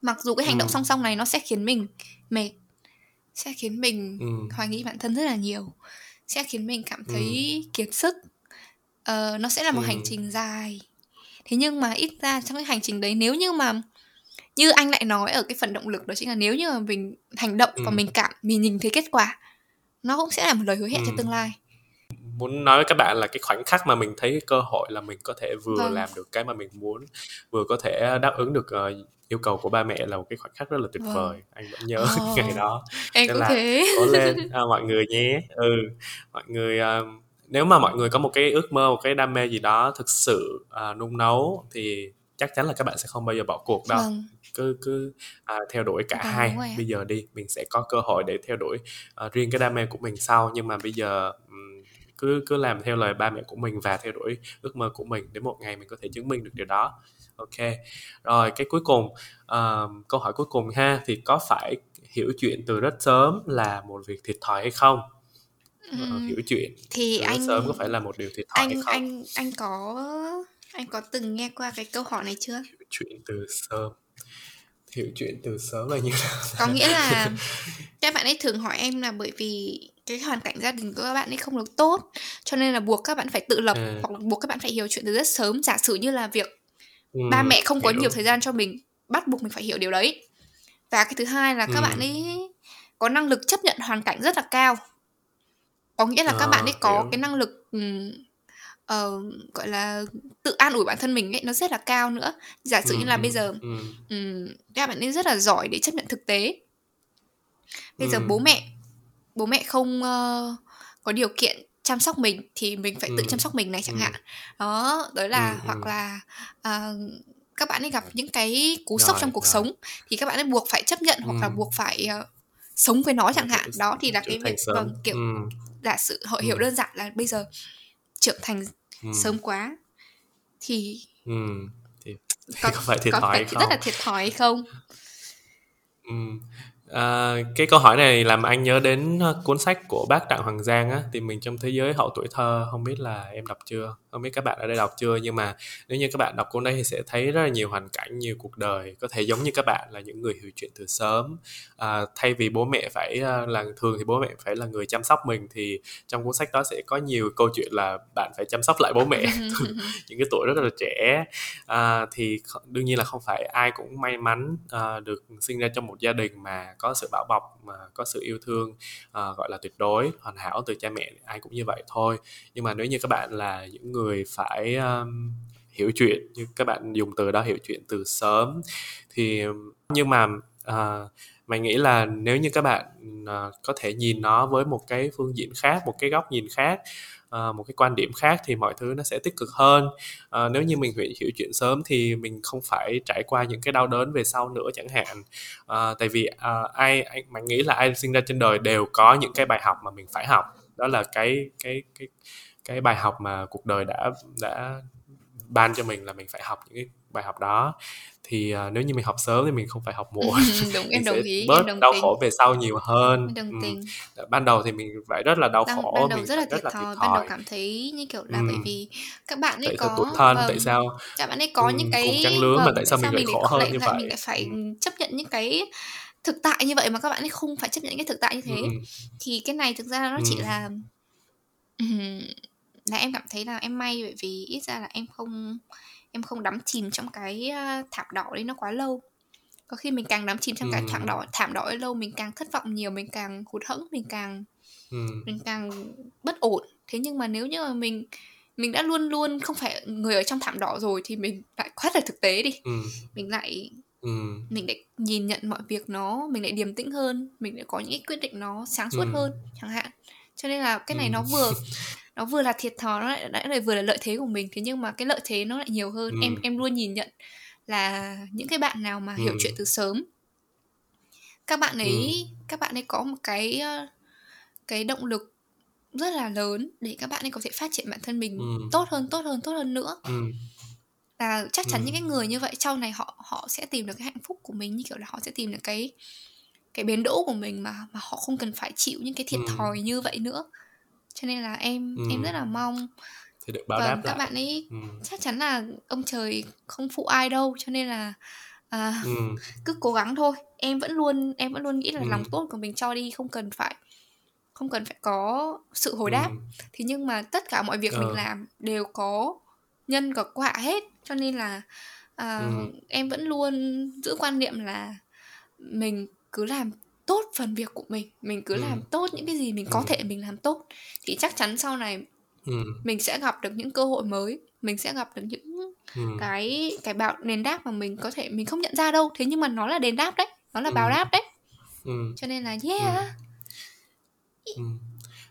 Speaker 1: mặc dù cái hành ừ. động song song này nó sẽ khiến mình mệt sẽ khiến mình ừ. hoài nghi bản thân rất là nhiều sẽ khiến mình cảm thấy ừ. kiệt sức uh, nó sẽ là một ừ. hành trình dài thế nhưng mà ít ra trong cái hành trình đấy nếu như mà như anh lại nói ở cái phần động lực đó chính là nếu như mà mình hành động ừ. và mình cảm mình nhìn thấy kết quả nó cũng sẽ là một lời hứa hẹn ừ. cho tương lai
Speaker 2: muốn nói với các bạn là cái khoảnh khắc mà mình thấy cơ hội là mình có thể vừa vâng. làm được cái mà mình muốn vừa có thể đáp ứng được uh, yêu cầu của ba mẹ là một cái khoảnh khắc rất là tuyệt vâng. vời anh vẫn nhớ oh. [LAUGHS] ngày đó
Speaker 1: em cũng là thế
Speaker 2: cố lên à, mọi người nhé ừ mọi người uh, nếu mà mọi người có một cái ước mơ một cái đam mê gì đó thực sự uh, nung nấu thì chắc chắn là các bạn sẽ không bao giờ bỏ cuộc đâu vâng. Cứ cứ à, theo đuổi cả vâng, hai. bây giờ đi mình sẽ có cơ hội để theo đuổi uh, riêng cái đam mê của mình sau. Nhưng mà bây giờ cứ cứ làm theo lời ba mẹ của mình và theo đuổi ước mơ của mình đến một ngày mình có thể chứng minh được điều đó. Ok. Rồi cái cuối cùng uh, câu hỏi cuối cùng ha thì có phải hiểu chuyện từ rất sớm là một việc thiệt thòi hay không? Uh, hiểu chuyện
Speaker 1: thì
Speaker 2: từ
Speaker 1: anh
Speaker 2: rất sớm có phải là một điều thiệt thòi
Speaker 1: anh
Speaker 2: hay không?
Speaker 1: anh anh có anh có từng nghe qua cái câu hỏi này chưa?
Speaker 2: Hiểu chuyện từ sớm hiểu chuyện từ sớm là như nào
Speaker 1: có nghĩa là [LAUGHS] các bạn ấy thường hỏi em là bởi vì cái hoàn cảnh gia đình của các bạn ấy không được tốt cho nên là buộc các bạn phải tự lập à. hoặc là buộc các bạn phải hiểu chuyện từ rất sớm giả sử như là việc ừ, ba mẹ không có nhiều thời gian cho mình bắt buộc mình phải hiểu điều đấy và cái thứ hai là các ừ. bạn ấy có năng lực chấp nhận hoàn cảnh rất là cao có nghĩa là à, các bạn ấy có hiểu. cái năng lực um, uh, gọi là tự an ủi bản thân mình ấy nó rất là cao nữa giả sử ừ, như là ừ, bây giờ ừ. um, các bạn ấy rất là giỏi để chấp nhận thực tế bây ừ. giờ bố mẹ bố mẹ không uh, có điều kiện chăm sóc mình thì mình phải ừ. tự chăm sóc mình này chẳng ừ. hạn đó đó là ừ. hoặc là uh, các bạn ấy gặp những cái cú sốc trong cuộc rồi. sống thì các bạn ấy buộc phải chấp nhận ừ. hoặc là buộc phải uh, sống với nó chẳng hạn đó thì là cái việc vâng kiểu giả sử họ hiểu đơn giản là bây giờ trưởng thành ừ. sớm quá thì
Speaker 2: ừ. thì [LAUGHS] có, có phải thiệt thòi không?
Speaker 1: rất là thiệt thòi không
Speaker 2: ừ. À, cái câu hỏi này làm anh nhớ đến ờ, cuốn sách của bác Đặng Hoàng Giang á, tìm mình trong thế giới hậu tuổi thơ. Không biết là em đọc chưa? Không biết các bạn ở đây đọc chưa? Nhưng mà nếu như các bạn đọc cuốn đấy thì sẽ thấy rất là nhiều hoàn cảnh, nhiều cuộc đời có thể giống như các bạn là những người hiểu chuyện từ sớm. À, thay vì bố mẹ phải ờ, là thường thì bố mẹ phải là người chăm sóc mình thì trong cuốn sách đó sẽ có nhiều câu chuyện là bạn phải chăm sóc lại bố mẹ [LAUGHS] những cái tuổi rất là trẻ. À, thì đương nhiên là không phải ai cũng may mắn à, được sinh ra trong một gia đình mà có sự bảo bọc mà có sự yêu thương uh, gọi là tuyệt đối hoàn hảo từ cha mẹ ai cũng như vậy thôi. Nhưng mà nếu như các bạn là những người phải um, hiểu chuyện như các bạn dùng từ đó hiểu chuyện từ sớm thì nhưng mà uh, mày nghĩ là nếu như các bạn uh, có thể nhìn nó với một cái phương diện khác một cái góc nhìn khác uh, một cái quan điểm khác thì mọi thứ nó sẽ tích cực hơn. Uh, nếu như mình hiểu, chuyện sớm thì mình không phải trải qua những cái đau đớn về sau nữa chẳng hạn. Uh, tại vì uh, ai anh mình nghĩ là ai sinh ra trên đời đều có những cái bài học mà mình phải học. Đó là cái cái cái cái bài học mà cuộc đời đã đã ban cho mình là mình phải học những cái bài học đó thì uh, nếu như mình học sớm thì mình không phải học muộn [LAUGHS]
Speaker 1: đúng em đồng ý
Speaker 2: bớt
Speaker 1: em đồng
Speaker 2: đau
Speaker 1: tình.
Speaker 2: khổ về sau nhiều hơn
Speaker 1: em đồng tình.
Speaker 2: Ừ. ban đầu thì mình phải rất là đau
Speaker 1: ban,
Speaker 2: khổ
Speaker 1: ban đầu
Speaker 2: mình
Speaker 1: rất là thiệt thòi ban đầu cảm thấy như kiểu là ừ. bởi vì các bạn ấy
Speaker 2: tại
Speaker 1: có
Speaker 2: tuổi thân
Speaker 1: vâng,
Speaker 2: tại sao
Speaker 1: các bạn ấy có ừ, những cái
Speaker 2: trang lứa
Speaker 1: vâng,
Speaker 2: mà tại sao mình lại khổ hơn
Speaker 1: lại,
Speaker 2: như
Speaker 1: lại
Speaker 2: vậy
Speaker 1: mình lại phải
Speaker 2: ừ.
Speaker 1: chấp nhận những cái thực tại như vậy mà các bạn ấy không phải chấp nhận những cái thực tại như thế
Speaker 2: ừ.
Speaker 1: thì cái này thực ra nó
Speaker 2: ừ.
Speaker 1: chỉ là là em cảm thấy là em may bởi vì ít ra là em không em không đắm chìm trong cái thảm đỏ đấy nó quá lâu có khi mình càng đắm chìm trong cái thảm đỏ thảm đỏ lâu mình càng thất vọng nhiều mình càng hụt hẫng mình càng
Speaker 2: ừ.
Speaker 1: mình càng bất ổn thế nhưng mà nếu như mà mình mình đã luôn luôn không phải người ở trong thảm đỏ rồi thì mình lại quát về thực tế đi
Speaker 2: ừ.
Speaker 1: mình lại
Speaker 2: ừ.
Speaker 1: mình lại nhìn nhận mọi việc nó mình lại điềm tĩnh hơn mình lại có những cái quyết định nó sáng suốt
Speaker 2: ừ.
Speaker 1: hơn chẳng hạn cho nên là cái này
Speaker 2: ừ.
Speaker 1: nó vừa [LAUGHS] nó vừa là thiệt thòi nó lại, lại vừa là lợi thế của mình thế nhưng mà cái lợi thế nó lại nhiều hơn ừ. em em luôn nhìn nhận là những cái bạn nào mà hiểu chuyện từ sớm các bạn ấy ừ. các bạn ấy có một cái cái động lực rất là lớn để các bạn ấy có thể phát triển bản thân mình ừ. tốt hơn tốt hơn tốt hơn nữa
Speaker 2: ừ.
Speaker 1: là chắc chắn
Speaker 2: ừ.
Speaker 1: những cái người như vậy sau này họ họ sẽ tìm được cái hạnh phúc của mình như kiểu là họ sẽ tìm được cái cái bến đỗ của mình mà mà họ không cần phải chịu những cái thiệt ừ. thòi như vậy nữa cho nên là em ừ. em rất là mong
Speaker 2: thì được báo
Speaker 1: vâng,
Speaker 2: đáp
Speaker 1: các
Speaker 2: lại.
Speaker 1: bạn ấy
Speaker 2: ừ.
Speaker 1: chắc chắn là ông trời không phụ ai đâu cho nên là à,
Speaker 2: ừ. [LAUGHS]
Speaker 1: cứ cố gắng thôi em vẫn luôn em vẫn luôn nghĩ là
Speaker 2: ừ.
Speaker 1: lòng tốt của mình cho đi không cần phải không cần phải có sự hồi đáp ừ. thế nhưng mà tất cả mọi việc ừ. mình làm đều có nhân có quả hết cho nên là uh, ừ. em vẫn luôn giữ quan niệm là mình cứ làm tốt phần việc của mình mình cứ ừ. làm tốt những cái gì mình có ừ. thể mình làm tốt thì chắc chắn sau này ừ. mình sẽ gặp được những cơ hội mới mình sẽ gặp được những ừ. cái cái bạo đền đáp mà mình có thể mình không nhận ra đâu thế nhưng mà nó là đền đáp đấy nó là ừ. báo đáp đấy ừ. cho nên là yeah
Speaker 2: ừ. Ừ.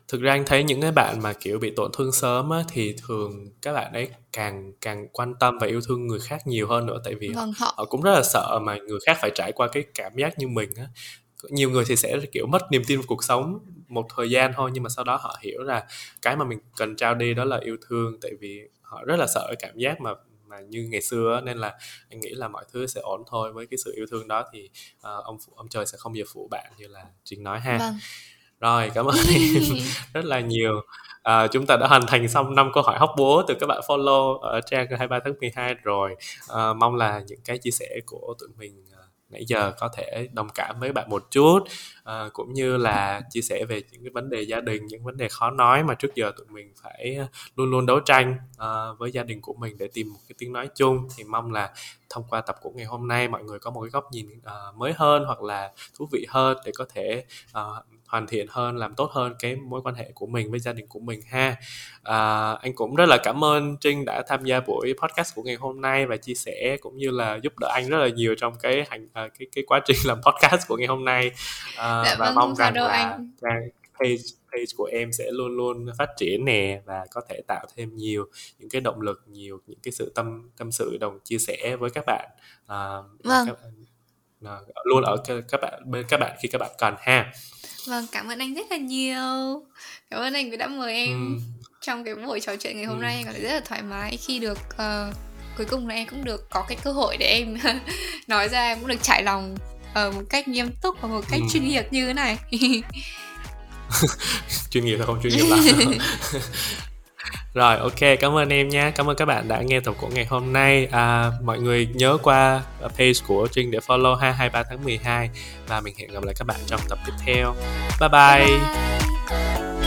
Speaker 2: thực ra anh thấy những cái bạn mà kiểu bị tổn thương sớm á, thì thường các bạn ấy càng càng quan tâm và yêu thương người khác nhiều hơn nữa tại vì vâng, họ... họ cũng rất là sợ mà người khác phải trải qua cái cảm giác như mình á nhiều người thì sẽ kiểu mất niềm tin vào cuộc sống một thời gian thôi nhưng mà sau đó họ hiểu là cái mà mình cần trao đi đó là yêu thương tại vì họ rất là sợ cảm giác mà mà như ngày xưa nên là anh nghĩ là mọi thứ sẽ ổn thôi. Với cái sự yêu thương đó thì uh, ông ông trời sẽ không bao giờ phụ bạn như là Trinh nói ha. Vâng. rồi cảm ơn em [LAUGHS] rất là nhiều. À, chúng ta đã hoàn thành xong năm câu hỏi hóc búa từ các bạn follow ở trang 23 tháng 12 rồi. À, mong là những cái chia sẻ của tụi mình nãy giờ có thể đồng cảm với bạn một chút à, cũng như là chia sẻ về những cái vấn đề gia đình những vấn đề khó nói mà trước giờ tụi mình phải ờ, luôn luôn đấu tranh à, với gia đình của mình để tìm một cái tiếng nói chung. Thì mong là thông qua tập của ngày hôm nay mọi người có một cái góc nhìn uh, mới hơn hoặc là thú vị hơn để có thể uh, hoàn thiện hơn làm tốt hơn cái mối quan hệ của mình với gia đình của mình ha. À, anh cũng rất là cảm ơn trinh đã tham gia buổi podcast của ngày hôm nay và chia sẻ cũng như là giúp đỡ anh rất là nhiều trong cái hành cái cái quá trình làm podcast của ngày hôm nay. À, dạ, và vâng, mong rằng là anh. trang page page của em sẽ luôn luôn phát triển nè và có thể tạo thêm nhiều những cái động lực nhiều những cái sự tâm tâm sự đồng chia sẻ với các bạn à, vâng. các, à, luôn ở các bạn bên các bạn khi các bạn cần ha
Speaker 1: Vâng, cảm ơn anh rất là nhiều. Cảm ơn anh vì đã mời em ừ. trong cái buổi trò chuyện ngày hôm ừ. nay. Em cảm thấy rất là thoải mái khi được uh, cuối cùng là em cũng được có cái cơ hội để em [LAUGHS] nói ra em cũng được trải lòng ở uh, một cách nghiêm túc và một cách ừ. chuyên nghiệp như thế này. [LAUGHS]
Speaker 2: chuyên nghiệp hay không chuyên nghiệp lắm [LAUGHS] rồi ok cảm ơn em nha cảm ơn các bạn đã nghe tập của ngày hôm nay à, mọi người nhớ qua page của Trinh để follow ha 23 tháng 12 và mình hẹn gặp lại các bạn trong tập tiếp theo bye bye, bye, bye.